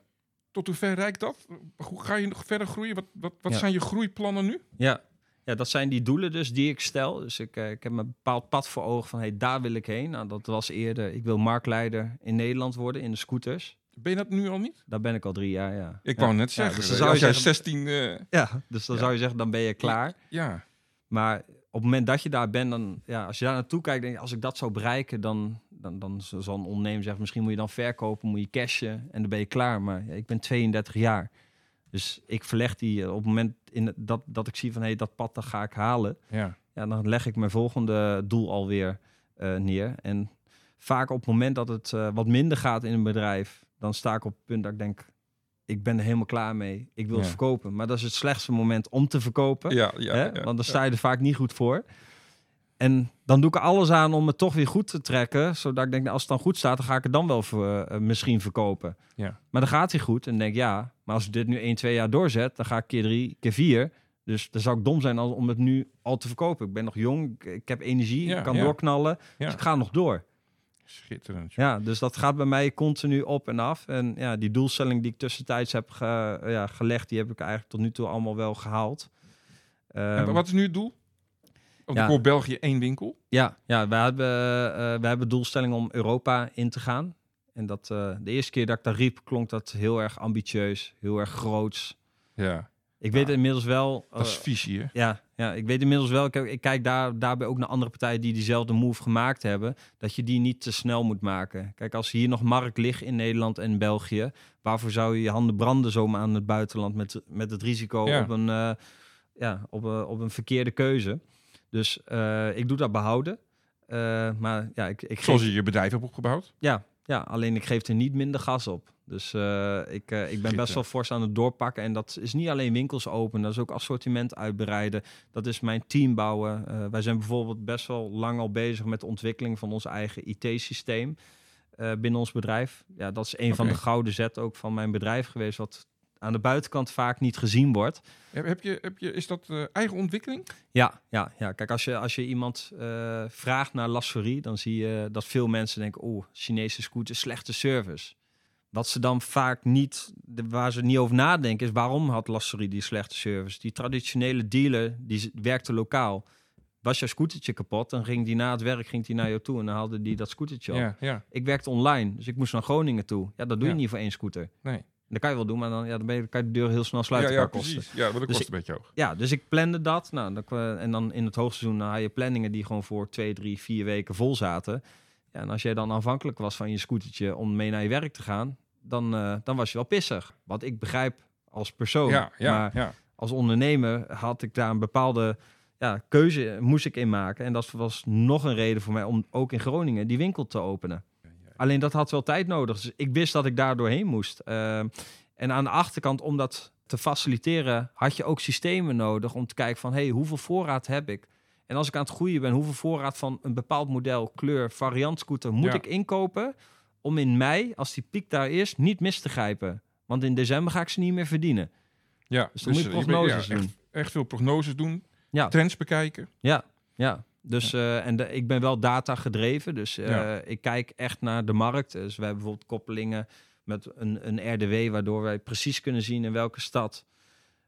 Tot hoe ver reikt dat? Hoe ga je nog verder groeien? Wat, wat, wat Ja. zijn je groeiplannen nu? Ja. ja, dat zijn die doelen dus die ik stel. Dus ik, eh, ik heb een bepaald pad voor ogen van hey, daar wil ik heen. Nou, dat was eerder, ik wil marktleider in Nederland worden in de scooters. Ben je dat nu al niet? Daar ben ik al drie jaar, ja. Ik ja. wou net Ja, zeggen, dus dan zou als je jij zeggen, 16... eh, ja, dus dan Ja. zou je zeggen, dan ben je klaar. ja, Maar op het moment dat je daar bent, dan, ja, als je daar naartoe kijkt, denk je, als ik dat zou bereiken, dan, dan, dan zal een ondernemer zeggen, misschien moet je dan verkopen, moet je cashen en dan ben je klaar. Maar ja, ik ben 32 jaar. Dus ik verleg die eh, op het moment in dat, dat ik zie van hé, hey, dat pad dat ga ik halen. ja. Ja, dan leg ik mijn volgende doel alweer eh neer. En vaak op het moment dat het wat minder gaat in een bedrijf, dan sta ik op het punt dat ik denk, ik ben er helemaal klaar mee. Ik wil Ja. het verkopen. Maar dat is het slechtste moment om te verkopen. Ja, ja, hè? Want dan sta je er vaak niet goed voor. En dan doe ik er alles aan om het toch weer goed te trekken. Zodat ik denk, nou, als het dan goed staat, dan ga ik het dan wel voor, eh, misschien verkopen. Ja. Maar dan gaat hij goed. En denk ja, maar als ik dit nu 1, 2 jaar doorzet, dan ga ik keer drie, keer vier. Dus dan zou ik dom zijn om het nu al te verkopen. Ik ben nog jong, ik, heb energie, ik kan doorknallen. Dus ik ga nog door. Schitterend. Ja, dus dat gaat bij mij continu op en af. En ja, die doelstelling die ik tussentijds heb ge- ja, gelegd, die heb ik eigenlijk tot nu toe allemaal wel gehaald. En Ehm, wat is nu het doel? Ja. hoor België één winkel. Ja, ja we, hebben, eh, we hebben doelstelling om Europa in te gaan. En dat, eh, de eerste keer dat ik dat riep, klonk dat heel erg ambitieus, heel erg groots. Ja, Ik weet inmiddels wel... dat is eh, hè? ja, ja, ik weet inmiddels wel, ik, ik kijk daar, daarbij ook naar andere partijen die diezelfde move gemaakt hebben, dat je die niet te snel moet maken. Kijk, als hier nog markt ligt in Nederland en België, waarvoor zou je je handen branden zomaar aan het buitenland met, met het risico Ja. op, een, eh, ja, op, een, op een verkeerde keuze. Dus eh, ik doe dat behouden. Eh, maar ja, ik, ik geef Zoals je je bedrijf hebt opgebouwd. ja, ja, alleen ik geef er niet minder gas op. Dus eh, ik, eh, ik ben best wel fors aan het doorpakken. En dat is niet alleen winkels openen, dat is ook assortiment uitbreiden. Dat is mijn team bouwen. Eh, wij zijn bijvoorbeeld best wel lang al bezig met de ontwikkeling van ons eigen IT-systeem binnen ons bedrijf. Ja, dat is een van de gouden zet ook van mijn bedrijf geweest, wat aan de buitenkant vaak niet gezien wordt. Heb, je, heb je, is dat eh, eigen ontwikkeling? Ja, ja, ja. Kijk, als je, als je iemand eh, vraagt naar lasserie, dan zie je dat veel mensen denken: oh, Chinese scooter, slechte service. Wat ze dan vaak niet, de- waar ze niet over nadenken, is waarom had lasserie die slechte service? Die traditionele dealer, die werkte lokaal. Was jouw scootertje kapot, dan ging die na het werk ging die naar jou toe en dan haalde die dat scootertje op. Ja, ja. Ik werkte online, dus ik moest naar Groningen toe. Ja, dat doe je niet voor één scooter. Nee. Dat kan je wel doen, maar dan, ja, dan, ben je, dan kan je de deur heel snel Ja, sluiten. ja, kosten. precies. Ja, maar dat Dus kost een beetje hoog. Ja, dus ik plande dat. Nou, dan, en dan in het hoogseizoen dan had je planningen die gewoon voor twee, drie, vier weken vol zaten. Ja, en als jij dan afhankelijk was van je scootertje om mee naar je werk te gaan, dan, eh, dan was je wel pissig. Wat ik begrijp als persoon. Ja, ja, Maar ja. als ondernemer had ik daar een bepaalde ja, keuze moest ik in maken. En dat was nog een reden voor mij om ook in Groningen die winkel te openen. Alleen dat had wel tijd nodig. Dus ik wist dat ik daar doorheen moest. Ehm, en aan de achterkant, om dat te faciliteren, had je ook systemen nodig om te kijken van, hey, hoeveel voorraad heb ik? En als ik aan het groeien ben, hoeveel voorraad van een bepaald model, kleur, variant scooter moet Ja. ik inkopen om in mei, als die piek daar is, niet mis te grijpen? Want in december ga ik ze niet meer verdienen. ja. Dus dan moet je eh, prognoses ja, doen. Echt, echt veel prognoses doen. Ja. Trends bekijken. Ja, ja. Dus eh, en de, ik ben wel data gedreven. Dus eh, Ja. ik kijk echt naar de markt. Dus we hebben bijvoorbeeld koppelingen met een, een RDW, waardoor wij precies kunnen zien in welke stad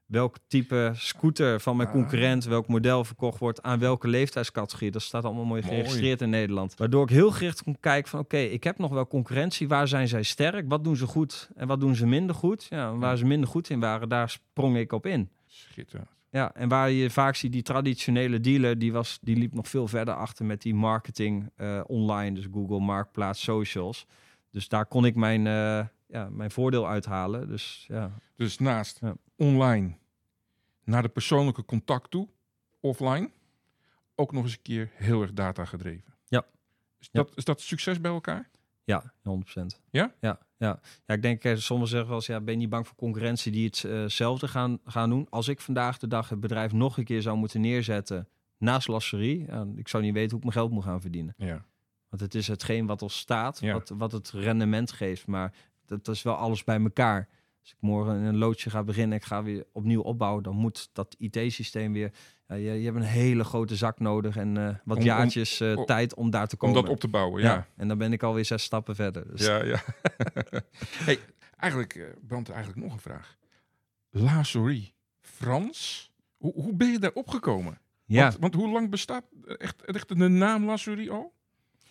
welk type scooter van mijn Ah. concurrent, welk model verkocht wordt aan welke leeftijdscategorie. Dat staat allemaal mooi Mooi. geregistreerd in Nederland. Waardoor ik heel gericht kon kijken van oké, ik heb nog wel concurrentie. Waar zijn zij sterk? Wat doen ze goed en wat doen ze minder goed? Ja, waar ze minder goed in waren, daar sprong ik op in. Schitterend. Ja, en waar je vaak ziet, die traditionele dealer, die, was, die liep nog veel verder achter met die marketing eh, online. Dus Google, Marktplaats, socials. Dus daar kon ik mijn, eh, ja, mijn voordeel uithalen. Dus ja, Dus naast Ja. online naar de persoonlijke contact toe, offline, ook nog eens een keer heel erg data gedreven. Ja. Is, dat, is dat succes bij elkaar? Ja, 100%. Ja? Ja, ja. ja ik denk, eh, sommigen zeggen wel eens, ja, ben je niet bang voor concurrentie die hetzelfde gaan, gaan doen? Als ik vandaag de dag het bedrijf nog een keer zou moeten neerzetten naast lasserie, ja, ik zou niet weten hoe ik mijn geld moet gaan verdienen. Ja. Want het is hetgeen wat er staat, Ja. wat, wat het rendement geeft. Maar dat, dat is wel alles bij elkaar. Als ik morgen in een loodje ga beginnen, ik ga weer opnieuw opbouwen, dan moet dat IT-systeem weer. Je, je hebt een hele grote zak nodig en eh, wat Om- om- jaartjes eh, om- tijd om daar te Om komen. dat op te bouwen, ja. En dan ben ik alweer zes stappen verder. Dus Ja, ja. hey, eigenlijk eh, brandt eigenlijk nog een vraag. La Souris, Frans? Hoe, hoe ben je daar opgekomen? ja. Want, want hoe lang bestaat echt, echt de naam La Souris al?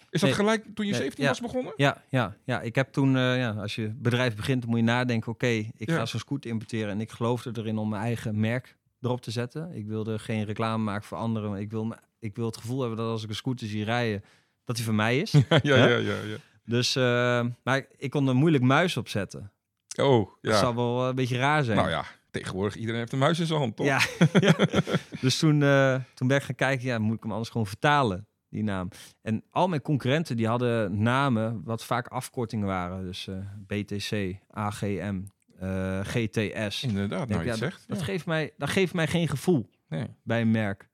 Is dat Nee. gelijk toen je Nee, 17 ja. was begonnen? Ja, ja, ja, ik heb toen, ja, als je bedrijf begint, moet je nadenken, oké, ik Ja. ga zo'n scooter importeren en ik geloofde erin om mijn eigen merk erop te zetten. Ik wilde geen reclame maken voor anderen, maar ik wil, ik wil het gevoel hebben dat als ik een scooter zie rijden, dat die van mij is. Ja, ja, Ja? ja, dus, eh, maar ik- kon er moeilijk muis op zetten. Oh, Dat ja. zou wel eh, een beetje raar zijn. Nou ja, tegenwoordig iedereen heeft een muis in zijn hand, toch? Ja, ja. Dus toen, eh, toen ben ik gaan kijken, ja, moet ik hem anders gewoon vertalen, die naam. En al mijn concurrenten die hadden namen wat vaak afkortingen waren. Dus BTC, AGM, eh, GTS. Inderdaad, nou Ja, zegt. Dat, Ja. geeft mij, dat geeft mij geen gevoel Nee. bij een merk.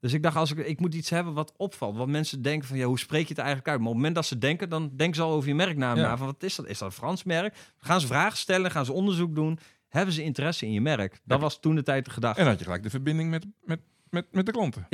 Dus ik dacht, als ik, ik moet iets hebben wat opvalt. Want mensen denken van, ja, hoe spreek je het eigenlijk uit? Maar op het moment dat ze denken, dan denken ze al over je merknaam Ja. na. Van, wat is dat? Is dat een Frans merk? Gaan ze vragen stellen, gaan ze onderzoek doen. Hebben ze interesse in je merk? Dat was toen de tijd de gedachte. En had je gelijk de verbinding met, met, met, met de klanten.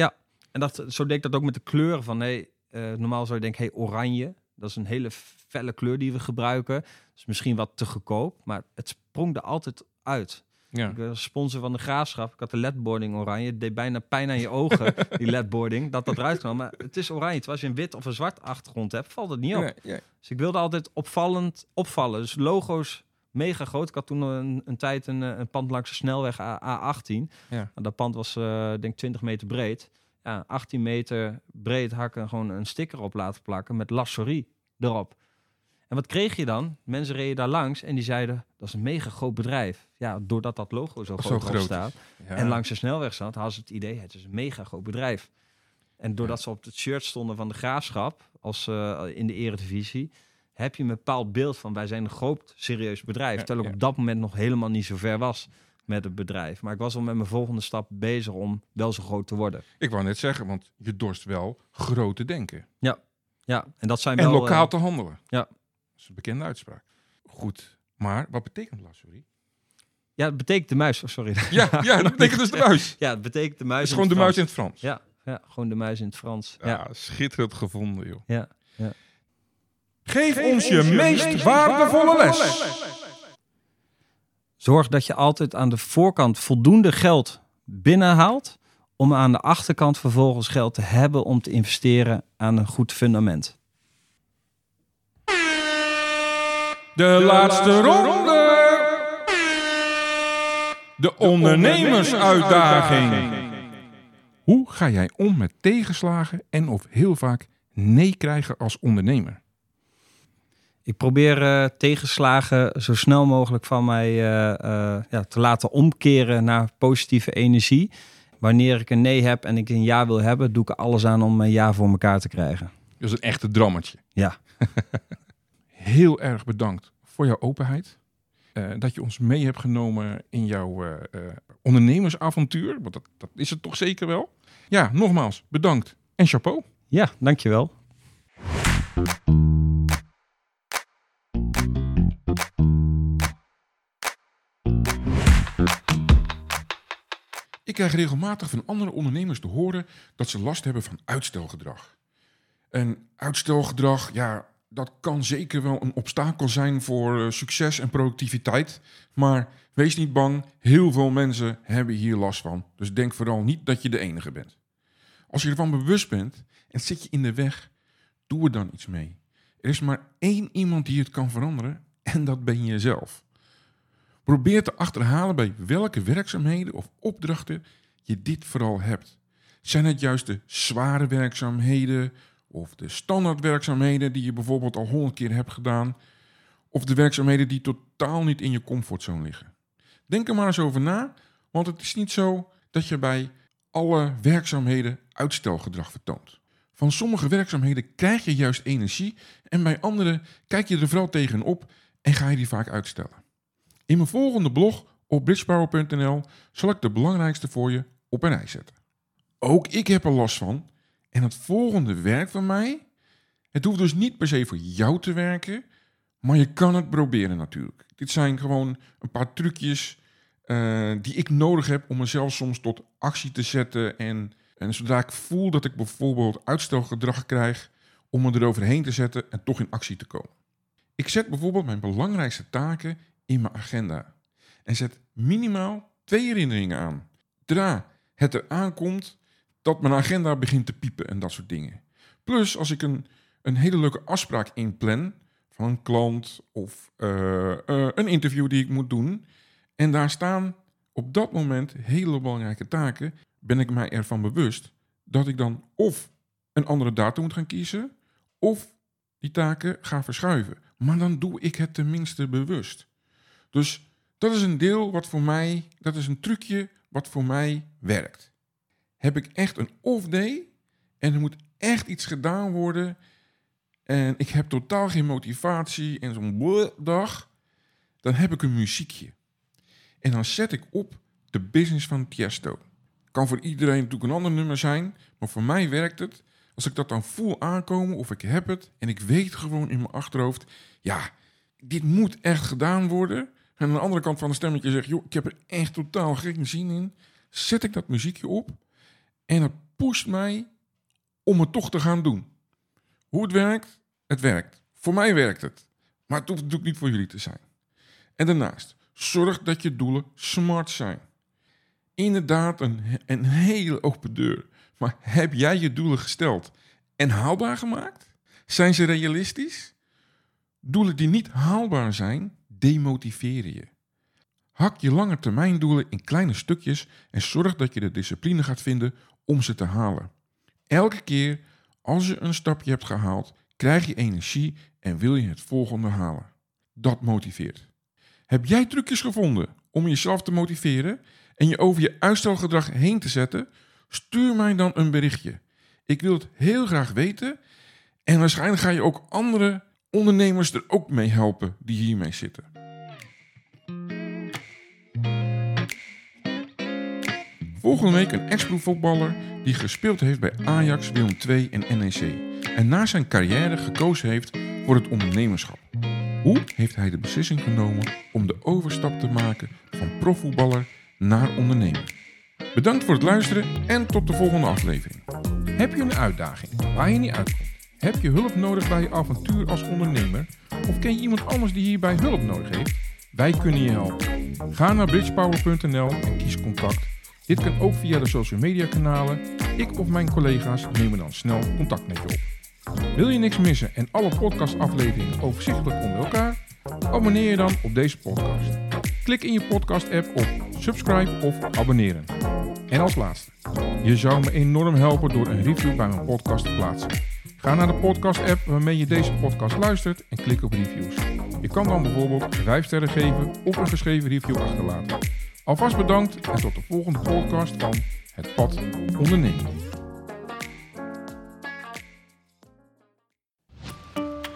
En dat, zo deed ik dat ook met de kleuren van, hey, eh, normaal zou je denken, hey, oranje. Dat is een hele felle kleur die we gebruiken. Is misschien wat te goedkoop, maar het sprong er altijd uit. Ja. Ik was sponsor van de Graafschap. Ik had de ledboarding oranje. Het deed bijna pijn aan je ogen, die ledboarding, dat dat eruit kwam. Maar het is oranje. Terwijl als je een wit of een zwart achtergrond hebt, valt het niet op. Nee. Dus ik wilde altijd opvallend opvallen. Dus logo's mega groot. Ik had toen een, een tijd een, eh, een pand langs de snelweg A- A18. Ja. Dat pand was eh denk ik 20 meter breed. Ja, 18 meter breed hakken gewoon een sticker op laten plakken met Lassorie erop. En wat kreeg je dan? Mensen reden daar langs en die zeiden, dat is een mega groot bedrijf. Ja, doordat dat logo zo, Zo groot, staat. Ja. En langs de snelweg zat, hadden ze het idee, het is een mega groot bedrijf. En doordat Ja. ze op het shirt stonden van de graafschap, als eh, in de eredivisie, heb je een bepaald beeld van wij zijn een groot, serieus bedrijf. Ja, terwijl ik ja. op dat moment nog helemaal niet zo ver was met het bedrijf. Maar ik was al met mijn volgende stap bezig om wel zo groot te worden. Ik wou net zeggen, want je dorst wel groot te denken. Ja, en dat zijn En wel... lokaal eh, te handelen. ja. Is een bekende uitspraak. Goed. Maar wat betekent La Souris? ja, het betekent de muis. Oh, sorry. Ja, ja, dat betekent dus de muis. Ja, het betekent de muis is in gewoon de muis in het Frans. Ja, ja, gewoon de muis in het Frans. Ja, Ja, schitterend gevonden, joh. ja. Geef, ons je meest waardevolle les. Zorg dat je altijd aan de voorkant voldoende geld binnenhaalt om aan de achterkant vervolgens geld te hebben om te investeren aan een goed fundament. De laatste ronde. De ondernemersuitdaging. Hoe ga jij om met tegenslagen en of heel vaak nee krijgen als ondernemer? Ik probeer eh, tegenslagen zo snel mogelijk van mij eh, eh, ja, te laten omkeren naar positieve energie. Wanneer ik een nee heb en ik een ja wil hebben, doe ik er alles aan om een ja voor elkaar te krijgen. Dat is een echte drammetje. Ja. Heel erg bedankt voor jouw openheid. Eh, dat je ons mee hebt genomen in jouw eh, eh, ondernemersavontuur. Want dat, dat is het toch zeker wel. Ja, nogmaals, bedankt en chapeau. Ja, dankjewel. Ik krijg regelmatig van andere ondernemers te horen dat ze last hebben van uitstelgedrag. En uitstelgedrag, ja, dat kan zeker wel een obstakel zijn voor eh, succes en productiviteit. Maar wees niet bang, heel veel mensen hebben hier last van. Dus denk vooral niet dat je de enige bent. Als je ervan bewust bent en zit je in de weg, doe er dan iets mee. Er is maar één iemand die het kan veranderen en dat ben je zelf. Probeer te achterhalen bij welke werkzaamheden of opdrachten je dit vooral hebt. Zijn het juist de zware werkzaamheden of de standaardwerkzaamheden die je bijvoorbeeld al honderd keer hebt gedaan, of de werkzaamheden die totaal niet in je comfortzone liggen? Denk er maar eens over na, want het is niet zo dat je bij alle werkzaamheden uitstelgedrag vertoont. Van sommige werkzaamheden krijg je juist energie en bij andere kijk je er vooral tegenop en ga je die vaak uitstellen. In mijn volgende blog op bridgepower.nl zal ik de belangrijkste voor je op een rij zetten. Ook ik heb er last van en het volgende werkt voor mij. Het hoeft dus niet per se voor jou te werken, maar je kan het proberen natuurlijk. Dit zijn gewoon een paar trucjes uh, die ik nodig heb om mezelf soms tot actie te zetten. En, en zodra ik voel dat ik bijvoorbeeld uitstelgedrag krijg, om me eroverheen te zetten en toch in actie te komen. Ik zet bijvoorbeeld mijn belangrijkste taken in mijn agenda. En zet minimaal twee herinneringen aan. Zodra het er aankomt dat mijn agenda begint te piepen en dat soort dingen. Plus als ik een, een hele leuke afspraak inplan van een klant of uh, uh, een interview die ik moet doen en daar staan op dat moment hele belangrijke taken. Ben ik mij ervan bewust dat ik dan of een andere datum moet gaan kiezen, of die taken ga verschuiven. Maar dan doe ik het tenminste bewust. Dus dat is een deel wat voor mij, dat is een trucje wat voor mij werkt. Heb ik echt een off-day en er moet echt iets gedaan worden en ik heb totaal geen motivatie en zo'n dag, dan heb ik een muziekje. En dan zet ik op de business van Tiesto. Kan voor iedereen natuurlijk een ander nummer zijn, maar voor mij werkt het. Als ik dat dan voel aankomen of ik heb het en ik weet gewoon in mijn achterhoofd, ja, dit moet echt gedaan worden. En aan de andere kant van de stemmetje zeg, joh, ik heb er echt totaal geen zin in. Zet ik dat muziekje op en het pusht mij om het toch te gaan doen. Hoe het werkt, het werkt. Voor mij werkt het. Maar het hoeft natuurlijk niet voor jullie te zijn. En daarnaast, Zorg dat je doelen smart zijn. Inderdaad, een, een hele open deur. Maar heb jij je doelen gesteld en haalbaar gemaakt? Zijn ze realistisch? Doelen die niet haalbaar zijn, demotiveren je. Hak je lange termijn doelen in kleine stukjes en zorg dat je de discipline gaat vinden om ze te halen. Elke keer als je een stapje hebt gehaald, krijg je energie en wil je het volgende halen. Dat motiveert. Heb jij trucjes gevonden om jezelf te motiveren en je over je uitstelgedrag heen te zetten? Stuur mij dan een berichtje. Ik wil het heel graag weten en waarschijnlijk ga je ook andere ondernemers er ook mee helpen die hiermee zitten. Volgende week een ex-voetballer die gespeeld heeft bij Ajax, Willem II en NEC en na zijn carrière gekozen heeft voor het ondernemerschap. Hoe heeft hij de beslissing genomen om de overstap te maken van profvoetballer naar ondernemer? Bedankt voor het luisteren en tot de volgende aflevering. Heb je een uitdaging waar je niet uitkomt? Heb je hulp nodig bij je avontuur als ondernemer? Of ken je iemand anders die hierbij hulp nodig heeft? Wij kunnen je helpen. Ga naar bridgepower.nl en kies contact. Dit kan ook via de social media kanalen. Ik of mijn collega's nemen dan snel contact met je op. Wil je niks missen en alle podcastafleveringen overzichtelijk onder elkaar? Abonneer je dan op deze podcast. Klik in je podcast-app op subscribe of abonneren. En als laatste, je zou me enorm helpen door een review bij mijn podcast te plaatsen. Ga naar de podcast-app waarmee je deze podcast luistert en klik op reviews. Je kan dan bijvoorbeeld 5 sterren geven of een geschreven review achterlaten. Alvast bedankt en tot de volgende podcast van Het Pad Ondernemen.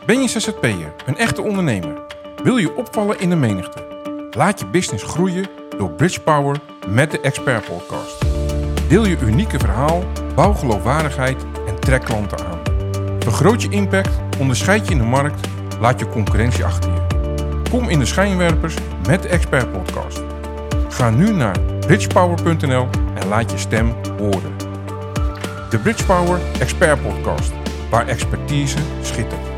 Ben je ZZP'er, een echte ondernemer? Wil je opvallen in de menigte? Laat je business groeien door Bridge Power met de Expert Podcast. Deel je unieke verhaal, bouw geloofwaardigheid en trek klanten aan. Vergroot je impact, onderscheid je in de markt, laat je concurrentie achter je. Kom in de schijnwerpers met de Expert Podcast. Ga nu naar bridgepower.nl en laat je stem horen. De Bridge Power Expert Podcast, waar expertise schittert.